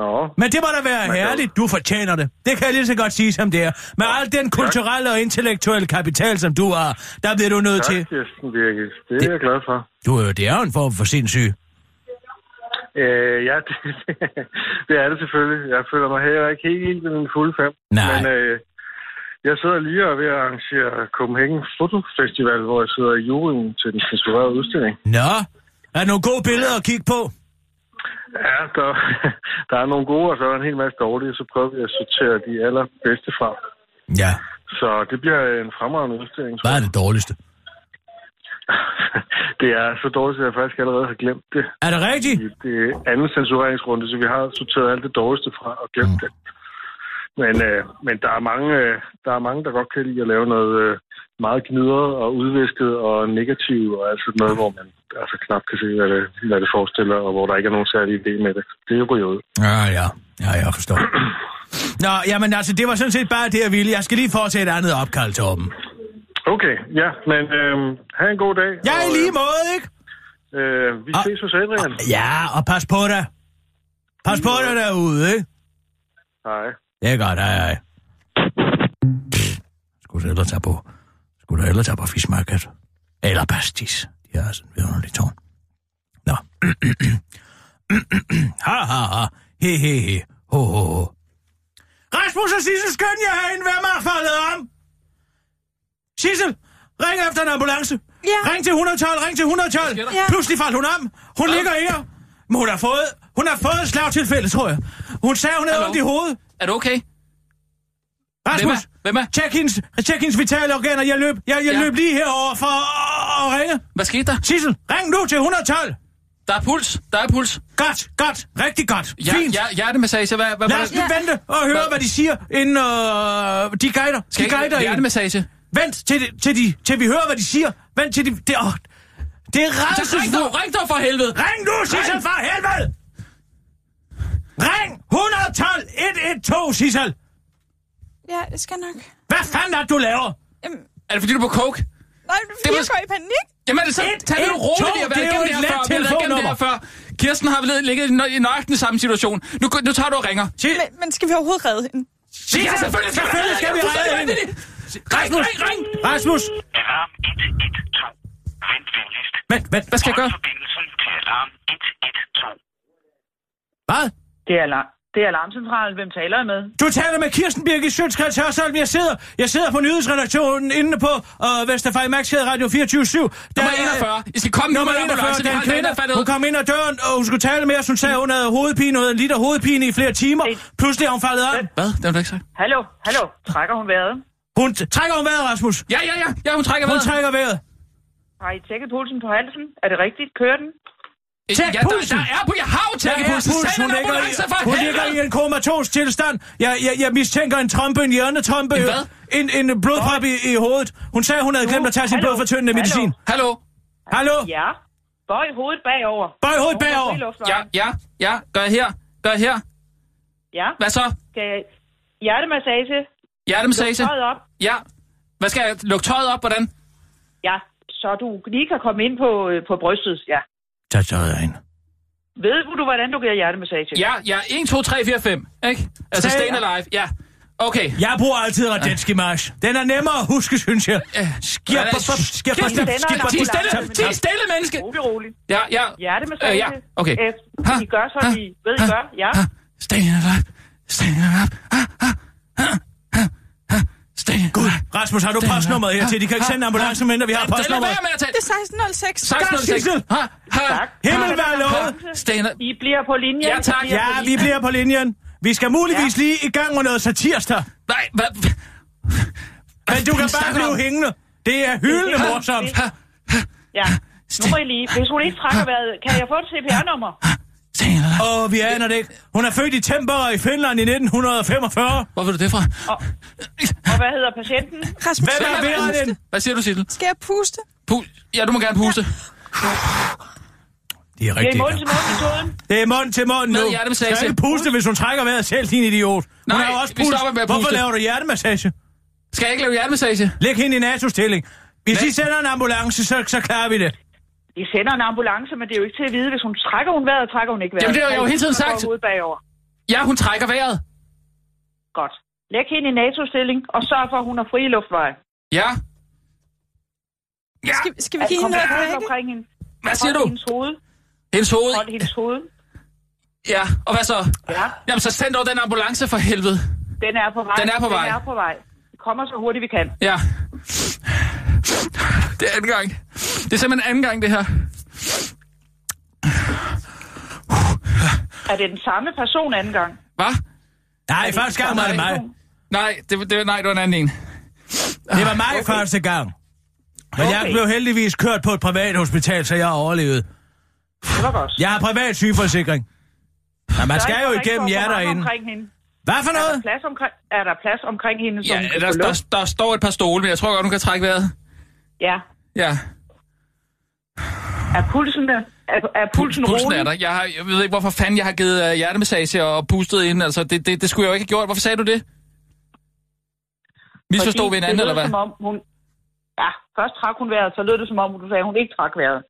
Nå, Men det må da være det- herligt. Du fortjener det. Det kan jeg lige så godt sige, som det er. Med al den kulturelle og intellektuelle kapital, som du har, der bliver du nødt tak, til. Kirsten Birgit. Det er jeg glad for. Du, øh, det er jo en form for sindssyg. Øh, ja, det, det er det selvfølgelig. Jeg føler mig heller ikke helt, helt ved min fulde fem. Nej. Men øh, Jeg sidder lige og ved at arrangere Copenhagen Photo Festival, hvor jeg sidder i juryen til den censurerede udstilling. Nå, er der nogle gode billeder at kigge på? Ja, der, der er nogle gode, og så er der en hel masse dårlige, så prøver vi at sortere de allerbedste fra. Ja. Så det bliver en fremragende udstilling. Hvad er det dårligste? Det er så dårligt, at jeg faktisk allerede har glemt det. Er det rigtigt? det anden censureringsrunde, så vi har sorteret alt det dårligste fra og glemt mm. det. Men, øh, men der, er mange, øh, der er mange, der godt kan lide at lave noget øh, meget gnidret og udvisket og negativt, og altså noget, hvor man altså knap kan se, hvad det, hvad det forestiller, og hvor der ikke er nogen særlig idé med det. Det er jo ud. Ja, ja. Ja, jeg forstår. Nå, jamen altså, det var sådan set bare det, jeg ville. Jeg skal lige fortsætte et andet opkald, Torben. Okay, ja, men øh, have en god dag. Ja, i og, lige måde, ikke? Øh, vi ses hos Adrian. Ja, og pas på dig. Pas på dig derude, ikke? Hej. Det er godt, hej, hej. Skulle du ellers tage på... Skulle du ellers tage på fiskmarked? Eller pastis. De har sådan en vidunderlig tårn. Nå. ha, ha, ha. He, he, he. Ho, ho, ho. Rasmus og Sissel, skøn jer herinde. Hvem har faldet om? Sissel, ring efter en ambulance. Ja. Ring til 112, ring til 112. Ja. Pludselig faldt hun om. Hun ligger her. Men hun har fået, hun har fået et slagtilfælde, tror jeg. Hun sagde, hun havde ondt i hovedet. Er du okay? Rasmus, Hvem er? Hvem er? tjek hendes, tjek hendes vitale organer. Jeg løb, jeg, jeg Ja. løb lige herover for at, ringe. Hvad skete der? Sissel, ring nu til 112. Der er puls. Der er puls. Godt, godt, rigtig godt. Ja, Fint. ja, hjertemassage. Hvad, hvad, Lad os lige vente og høre, Hvad? hvad de siger, inden øh, de guider. Skal de guider hjertemassage? Vent til, de, til, de, til vi hører, hvad de siger. Vent til de... Det, åh, det er Så ring rædselsfuldt. ring dog for helvede. Ring nu, Sissel, for helvede! Ring 112 112, Sissel. Ja, det skal nok. Hvad fanden er du laver? Jamen, Er det fordi, du er på coke? nej, det er fordi, jeg går i panik. Jamen er det så? Et, Tag det nu roligt, vi har det været er jo igennem et det her før. Vi har været igennem det her før. Kirsten har vel ligget i nø- i nøjagten samme situation. Nu, nu tager du og ringer. Sig- Men, men skal vi overhovedet redde hende? Ja, selvfølgelig Selvfølgelig skal vi redde hende. Rasmus, ring, ring. Rasmus, Alarm 112. Vent venligst. vent, vent. Hvad skal jeg gøre? Forbindelsen til alarm 112. Hvad? Det er, alarm. det er alarmcentralen. Hvem taler jeg med? Du taler med Kirsten Birgit Sjøtskrets Hørsholm. Jeg sidder, jeg sidder på nyhedsredaktionen inde på uh, Vesterfej Maxkæde Radio 24 7 Nummer 41. I skal komme nu Nummer med 41, ambulance. der Vi er har en en kvinde. Hun kom ind ad døren, og hun skulle tale med os. Hun sagde, hun havde hovedpine, hun havde en liter hovedpine i flere timer. Pludselig er hun faldet om. Hvad? Det har du ikke sagt. Hallo, hallo. Trækker hun vejret? Hun t- trækker hun vejret, Rasmus. Ja, ja, ja. Ja, hun trækker Hun vejret. trækker vejret. Har I tjekket pulsen på halsen? Er det rigtigt? Kører den? Tjek ja, der, pulsen. der er på, jeg har jo Der tjekket er pulsen. puls. Hun en ligger, i, hun ligger i en komatos tilstand. Jeg, jeg, jeg mistænker en trompe, en hjernetrompe. En hvad? En, en blodprop i, i hovedet. Hun sagde, hun havde glemt at tage sin blodfortyndende medicin. Hallo? Hallo? Ja. Bøj hovedet bagover. Bøj hovedet er bagover. Ja, ja, ja. Gør her. Gør her. Ja. Hvad så? Skal jeg... Hjertemassage. Hjertemassage? Luk tøjet op. Ja. Hvad skal jeg lukke tøjet op? Hvordan? Ja. Så du lige kan komme ind på, øh, på brystet. Ja. Tøjet ind. Ved du, hvordan du giver hjertemassage? Ja, ja. 1, 2, 3, 4, 5. Ikke? Altså Stay- Alive. Ja. Okay. Jeg bruger altid Radenski Marsch. Den er nemmere at huske, synes jeg. Skip, Kirsten, skip, skip, den er- Ti Ti stille, stille, ti stille, menneske. Rolig, rolig. Ja, ja. Hjertemassage. Ja, okay. I gør, som ha, I ved, I gør. Ja. ha. Stayin' Alive. Stayin' Alive. Ha, ha, ha, ha, ha. Stayin' Gud. Rasmus, har du postnummeret hertil? De kan ikke sende ambulancen, mindre vi har postnummeret. med at tage... Det er 1606. 1606. Sissel. Ha, ha, Tak. Himmel være lovet. I bliver på linjen. Ja, tak. Ja, vi bliver på linjen. Vi skal muligvis lige i gang med noget satirster. Nej, hvad... Men du kan bare blive hængende. Det er hyldende morsomt. Ja. Nu må I lige. Hvis hun ikke trækker vejret, kan jeg få et CPR-nummer? Alive. Og vi aner det ikke. Hun er født i Temper i Finland i 1945. Hvor ved du det fra? Og hvad hedder patienten? Rasmus, Hvem er den? Hvad siger du, Sissel? Skal jeg puste? Pu- ja, du må gerne puste. Det er Det er rigtigt. mund til mund metoden. Det er mund til mund nu. Med hjertemassage. Skal ikke puste, hvis hun trækker vejret selv, din idiot. Hun Nej, har også vi puls. stopper med at Hvorfor puste. laver du hjertemassage? Skal jeg ikke lave hjertemassage? Læg hende i NATO-stilling. Hvis Nej. I sender en ambulance, så, så klarer vi det. De sender en ambulance, men det er jo ikke til at vide, hvis hun trækker hun vejret, trækker hun ikke vejret. Jamen, det har jeg jo hele tiden sagt. Bagover. Ja, hun trækker vejret. Godt. Læg hende i NATO-stilling, og sørg for, at hun har fri luftveje. Ja. Ja. Skal, skal vi give hende noget at omkring hende. Hvad siger du? hendes hoved. Hendes hoved. Hold hendes hoved. Ja, og hvad så? Ja, Jamen, så send dog den ambulance for helvede. den er på vej. Den er på vej. Den er på vej. kommer så hurtigt vi kan. Ja. Det er anden gang. Det er simpelthen anden gang, det her. Er det den samme person anden gang? Hvad? Nej, første gang var det mig. Nej, det, det, nej, det var en anden en. Det var mig første gang. Men jeg Okay. blev heldigvis kørt på et privat hospital, så jeg har overlevet. Det var godt. Jeg har privat sygeforsikring. Ja, man Der skal jo igennem jer derinde. Hvad for Er der, noget? plads omkring, er der plads omkring hende, som Ja, der, der, luft? der står et par stole, men jeg tror godt, hun kan trække vejret. Ja. Ja, Er pulsen, der? Er, er pulsen, pulsen rolig? er der. Jeg, har, jeg ved ikke, hvorfor fanden jeg har givet uh, hjertemassage og pustet ind. Altså, det, det, det skulle jeg jo ikke have gjort. Hvorfor sagde du det? Misforstod vi hinanden, eller hvad? Som om hun, ja, først trak hun vejret, så lød det som om, du sagde, at hun ikke trak vejret.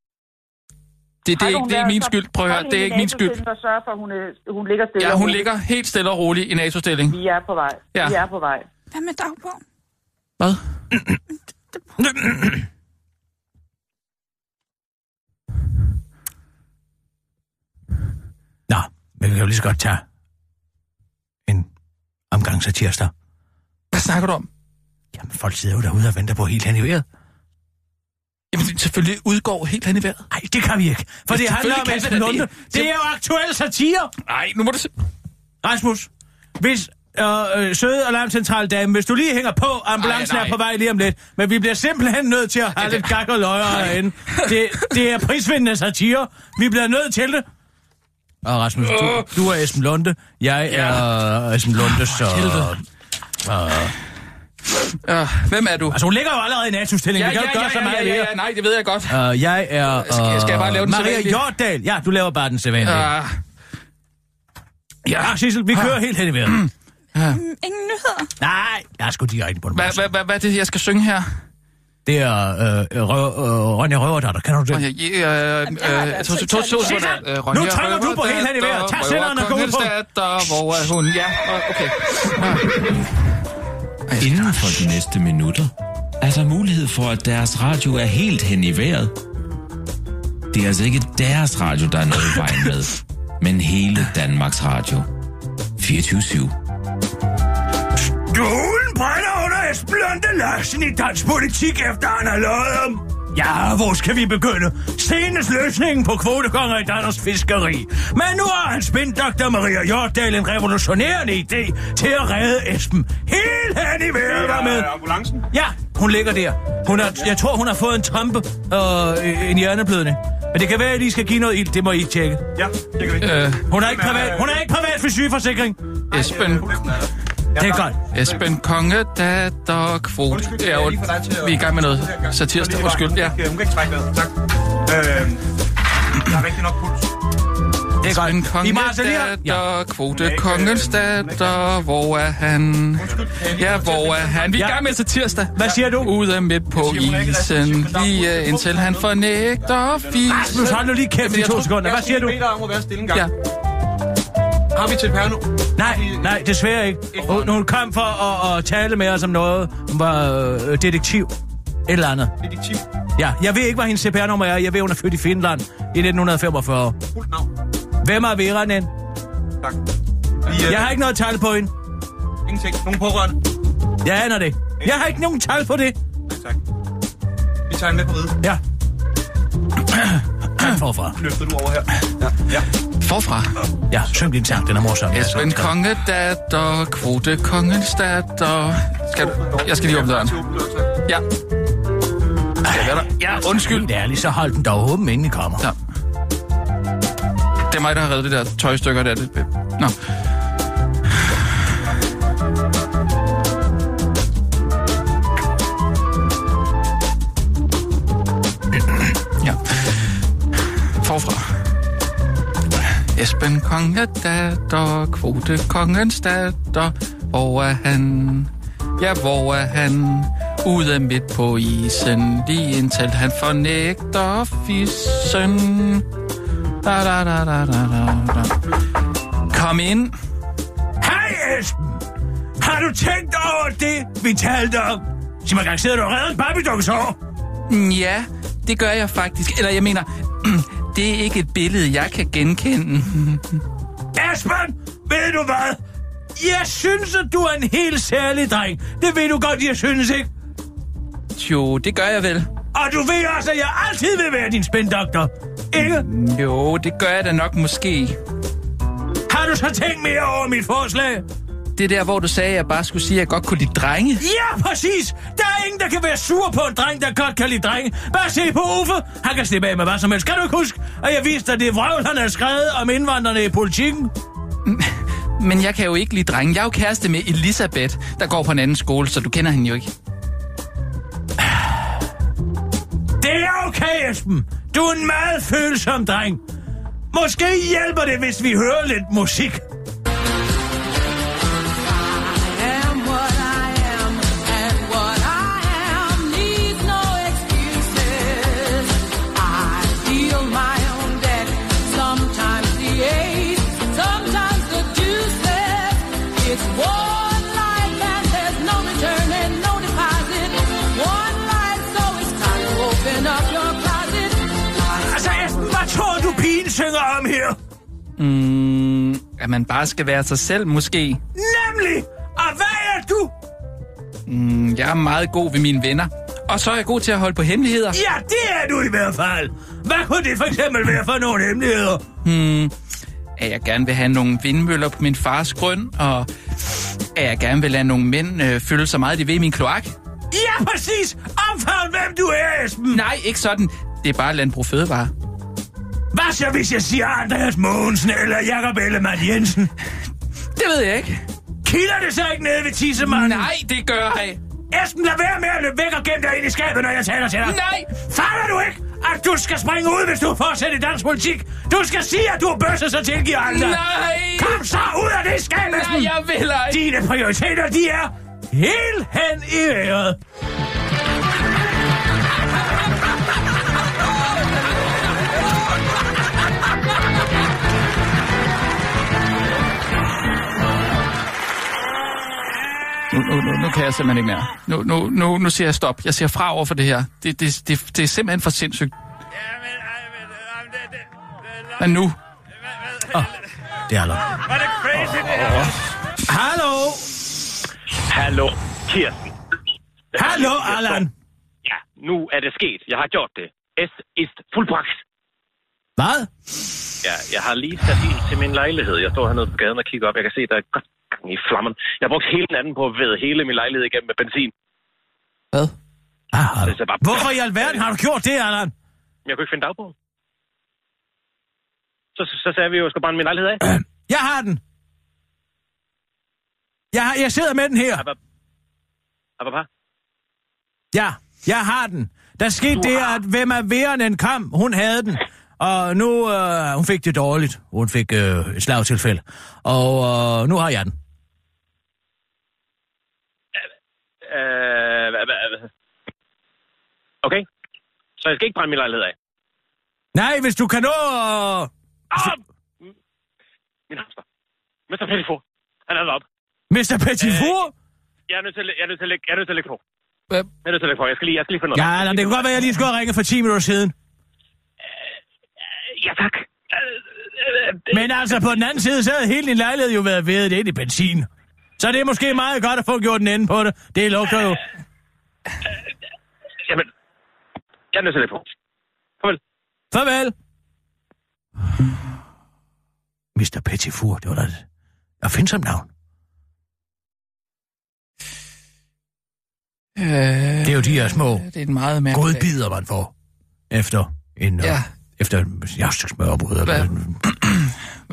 Det, det, er ikke, det er min skyld. Prøv at høre, det er ikke min skyld. Og sørg for, at hun, øh, hun ligger stille Ja, hun roligt. ligger helt stille og roligt i NATO-stilling. Vi er på vej. Ja. Vi er på vej. Hvad med dagbogen? Hvad? Nå, men vi kan jo lige så godt tage en omgang satirsdag. Hvad snakker du om? Jamen, folk sidder jo derude og venter på helt hen i vejret. Jamen, selvfølgelig udgår helt hen i vejret. Nej, det kan vi ikke. For Ja, det handler om Esben Lunde. det. Det er jo aktuel satire. Nej, nu må du se. Rasmus, hvis øh, øh, søde alarmcentral dame, hvis du lige hænger på, ambulancen Ej, er på vej lige om lidt, men vi bliver simpelthen nødt til at have lidt gak og løjer herinde. Det, det er prisvindende satire. Vi bliver nødt til det. Og Rasmus, du, du er Esben Lunde. Jeg er Esben Lunde, så... Ja, hvem er du? Altså, hun ligger jo allerede i NATO-stilling. Ja, ja, ikke gøre ja, så ja, meget ja, mere. ja, nej, det ved jeg godt. Uh, jeg er... Uh, Skal- skal jeg bare lave den Maria? Hjortdal. Ja, du laver bare den sædvanlige. Ah, Ja, Sissel, vi kører helt hen i vejret. Mm, ingen nyheder. Nej, jeg er sgu direkte på den. hvad, hvad, hvad, hvad er det, jeg skal synge her? Det er øh, øh, Ronja Røverdatter, kender du det? ja, ja, øh, øh, to- to- nu Ronja trykker du på helt hen i vejret. Tag sænderen og gå ud på. Hvor er hun? Ja, okay. Inden for de næste minutter er der mulighed for, at deres radio er helt hen i vejret. Det er altså ikke deres radio, der er noget i vejen med, men hele Danmarks Radio. 24-7. Stolen brænder Esben Lunde Larsen i dansk politik, efter han har løjet om. Ja, hvor skal vi begynde? Senest løsningen på kvotekonger i Danmarks fiskeri. Men nu har hans spindoktor Maria Hjortdal en revolutionerende idé til at redde Esben. Helt hen i vejret med. ambulancen? Ja, hun ligger der. Hun er, jeg tror, hun har fået en trompe og øh, en hjerneblødning. Men det kan være, at I skal give noget ild. Det må I tjekke. Ja, det kan vi. Øh, Hun er ikke privat, hun er ikke privat for sygeforsikring. Esben, Det er godt. Esben Konge, datter, kvote. Ja, und, vi er i gang med noget satirsdag. Undskyld, ja. Hun kan ikke trække vejret. Tak. Øh, der er rigtig nok puls. Det er Esben godt. Konge, I må altså lige... Datter, kvote, kongens datter, hvor er han? Ja, hvor er han? Vi er i gang med satirsdag. Hvad siger du? Ude midt på isen, lige indtil han fornægter fisen. Rasmus, hold nu lige kæft i to sekunder. Hvad siger du? Jeg om at være stille en gang. Har vi til nu? Nej, nej, desværre ikke. Hun, hun kom for at, at tale med os om noget. Hun var øh, detektiv. Et eller andet. Detektiv. Ja, jeg ved ikke, hvad hendes CPR-nummer er. Jeg ved, hun er født i Finland i 1945. Fuldt navn. Hvem er Veranen? Tak. Vi, øh, Jeg har ikke noget tal på hende. Ingenting. Nogen pårørende? Jeg aner det. Jeg har ikke nogen tal på det. Tak. Vi tager en med på ride. Ja. Kan forfra. Løfter du over her. Ja. ja. Forfra. Ja, syng din sang. Den er morsom. Esben Konge, datter, kvote, kongens datter. Skal du? Jeg skal lige åbne døren. Ja. Skal jeg? Ja, undskyld. Helt ærligt, så hold den dog åben, inden I kommer. Ja. Det er mig, der har reddet det der tøjstykker der. Det- Nå. Esben konge datter, kvote kongens datter. Hvor er han? Ja, hvor er han? Ude midt på isen, lige indtil han fornægter fissen. Da, da, da, da, da, da. Kom ind. Hej, Esben! Har du tænkt over det, vi talte om? Sig mig gang, sidder du og redder en hår? Ja, det gør jeg faktisk. Eller jeg mener, det er ikke et billede, jeg kan genkende. Esben, ved du hvad? Jeg synes, at du er en helt særlig dreng. Det ved du godt, jeg synes, ikke? Jo, det gør jeg vel. Og du ved også, at jeg altid vil være din spændoktor. Ikke? Jo, det gør jeg da nok måske. Har du så tænkt mere over mit forslag? Det er der, hvor du sagde, at jeg bare skulle sige, at jeg godt kunne lide drenge. Ja, præcis! Der er ingen, der kan være sur på en dreng, der godt kan lide drenge. Bare se på Uffe. Han kan slippe af med hvad som helst. Kan du ikke huske, at jeg viste dig det vrøvl, han har skrevet om indvandrerne i politikken? Men jeg kan jo ikke lide drenge. Jeg er jo kæreste med Elisabeth, der går på en anden skole, så du kender hende jo ikke. Det er okay, Esben. Du er en meget følsom dreng. Måske hjælper det, hvis vi hører lidt musik. Mm, at man bare skal være sig selv, måske. Nemlig! Og hvad er du? Mm, jeg er meget god ved mine venner. Og så er jeg god til at holde på hemmeligheder. Ja, det er du i hvert fald. Hvad kunne det for eksempel være for nogle hemmeligheder? Hmm, at jeg gerne vil have nogle vindmøller på min fars grøn, og at jeg gerne vil lade nogle mænd øh, føle så meget, de ved i min kloak. Ja, præcis! Omfavn, hvem du er, Esben! Nej, ikke sådan. Det er bare landbrug fødevare. Hvad så, hvis jeg siger Andreas Mogensen eller Jakob Ellemann Jensen? Det ved jeg ikke. Kilder det så ikke nede ved tissemanden? Nej, det gør jeg. Esben, lad være med at løbe væk og gemme dig ind i skabet, når jeg taler til dig. Nej! Fatter du ikke, at du skal springe ud, hvis du fortsætter i dansk politik? Du skal sige, at du har bøsset så tilgiver andre. Nej! Kom så ud af det skab, Esben! Nej, jeg vil ej. Dine prioriteter, de er helt hen i vejret. Nu, nu, nu, kan jeg simpelthen ikke mere. Nu, nu, nu, nu siger jeg stop. Jeg siger fra over for det her. Det, det, det, det er simpelthen for sindssygt. Men nu? Oh, det er. Var det crazy, det her? Hallo? Hallo, Kirsten. Hallo, Allan. Ja, nu er det sket. Jeg har gjort det. Es ist fuldbragt. Hvad? Ja, jeg har lige sat ild til min lejlighed. Jeg står hernede på gaden og kigger op. Jeg kan se, der er godt gang i flammen. Jeg har brugt hele natten på at væde hele min lejlighed igennem med benzin. Hvad? Ah, Det er bare... Hvorfor i alverden har du gjort det, Allan? Jeg kunne ikke finde dagbogen. Så, så, så sagde vi jo, at jeg skulle brænde min lejlighed af. Jeg har den. Jeg, har, jeg sidder med den her. Ababa. Ja, jeg har den. Der skete det, at hvem er værende en kam, hun havde den. Og nu, øh, hun fik det dårligt. Hun fik øh, et slagtilfælde. Og øh, nu har jeg den. Øh, okay. Så jeg skal ikke brænde min lejlighed af. Nej, hvis du kan nå... Øh... Ah! Min hamster. Mr. Pettiford. Han er op. Mr. Petitfour? Jeg er nødt til, jeg er nødt til, jeg er nødt til at lægge på. Hvad? Jeg er nødt til at lægge på. Jeg skal lige, jeg skal lige finde noget. Ja, eller det kunne godt være, at jeg lige skulle have ringet for 10 minutter siden. Ja, tak. Men altså, på den anden side, så havde hele din lejlighed jo været vedet ind i benzin. Så det er måske meget godt at få gjort en ende på det. Det lugter jo. Jamen, jeg er nødt til at på. Farvel. Farvel. Mr. Petitfour, det var da et opfindsomt navn. Øh, Det er jo de her små det er en meget godbider, man får efter en... øh, Ja. Efter en smørbrød. Eller en-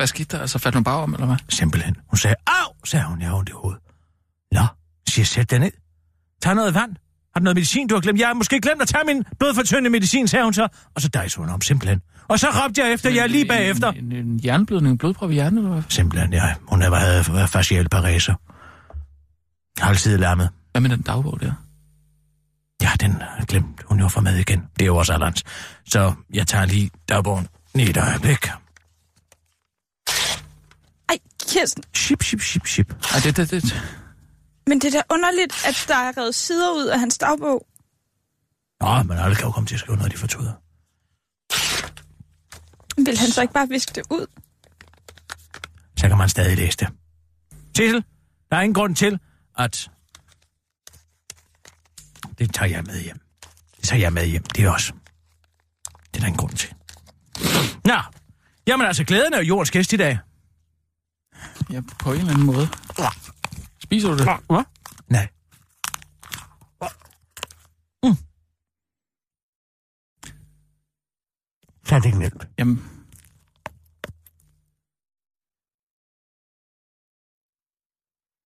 Hvad skete der? Altså faldt hun bare om, eller hvad? Simpelthen. Hun sagde, au, sagde hun, jeg har ondt i hovedet. Nå, siger jeg, sæt dig ned. Tag noget vand. Har du noget medicin, du har glemt? Jeg har måske glemt at tage min blodfortyndende medicin, sagde hun så. Og så dejsede hun om, simpelthen. Og så råbte jeg efter jer lige bagefter. En, en, en jernblødning, en blodprøve i hjernen, eller hvad? Simpelthen, ja. Hun havde været facial paræser. Altid lammet. Hvad med den dagbog der? Ja, den jeg glemt. Hun jo for med igen. Det er jo også Allans. Så jeg tager lige dagbogen i et øjeblik. Kirsten. Ship, ship, ship, ship. Ej, det, det, det. Men det er da underligt, at der er revet sider ud af hans dagbog. Nå, men alle kan jo komme til at skrive noget, de fortryder. Vil han så ikke bare viske det ud? Så kan man stadig læse det. Sissel, Der er ingen grund til, at... Det tager jeg med hjem. Det tager jeg med hjem, det er også. Det er der ingen grund til. Nå, jamen altså, glæden er jo jordens gæst i dag. Ja, på en eller anden måde. Spiser du det? Hvad? Nej. Mm. Så er det ikke nemt. Jamen,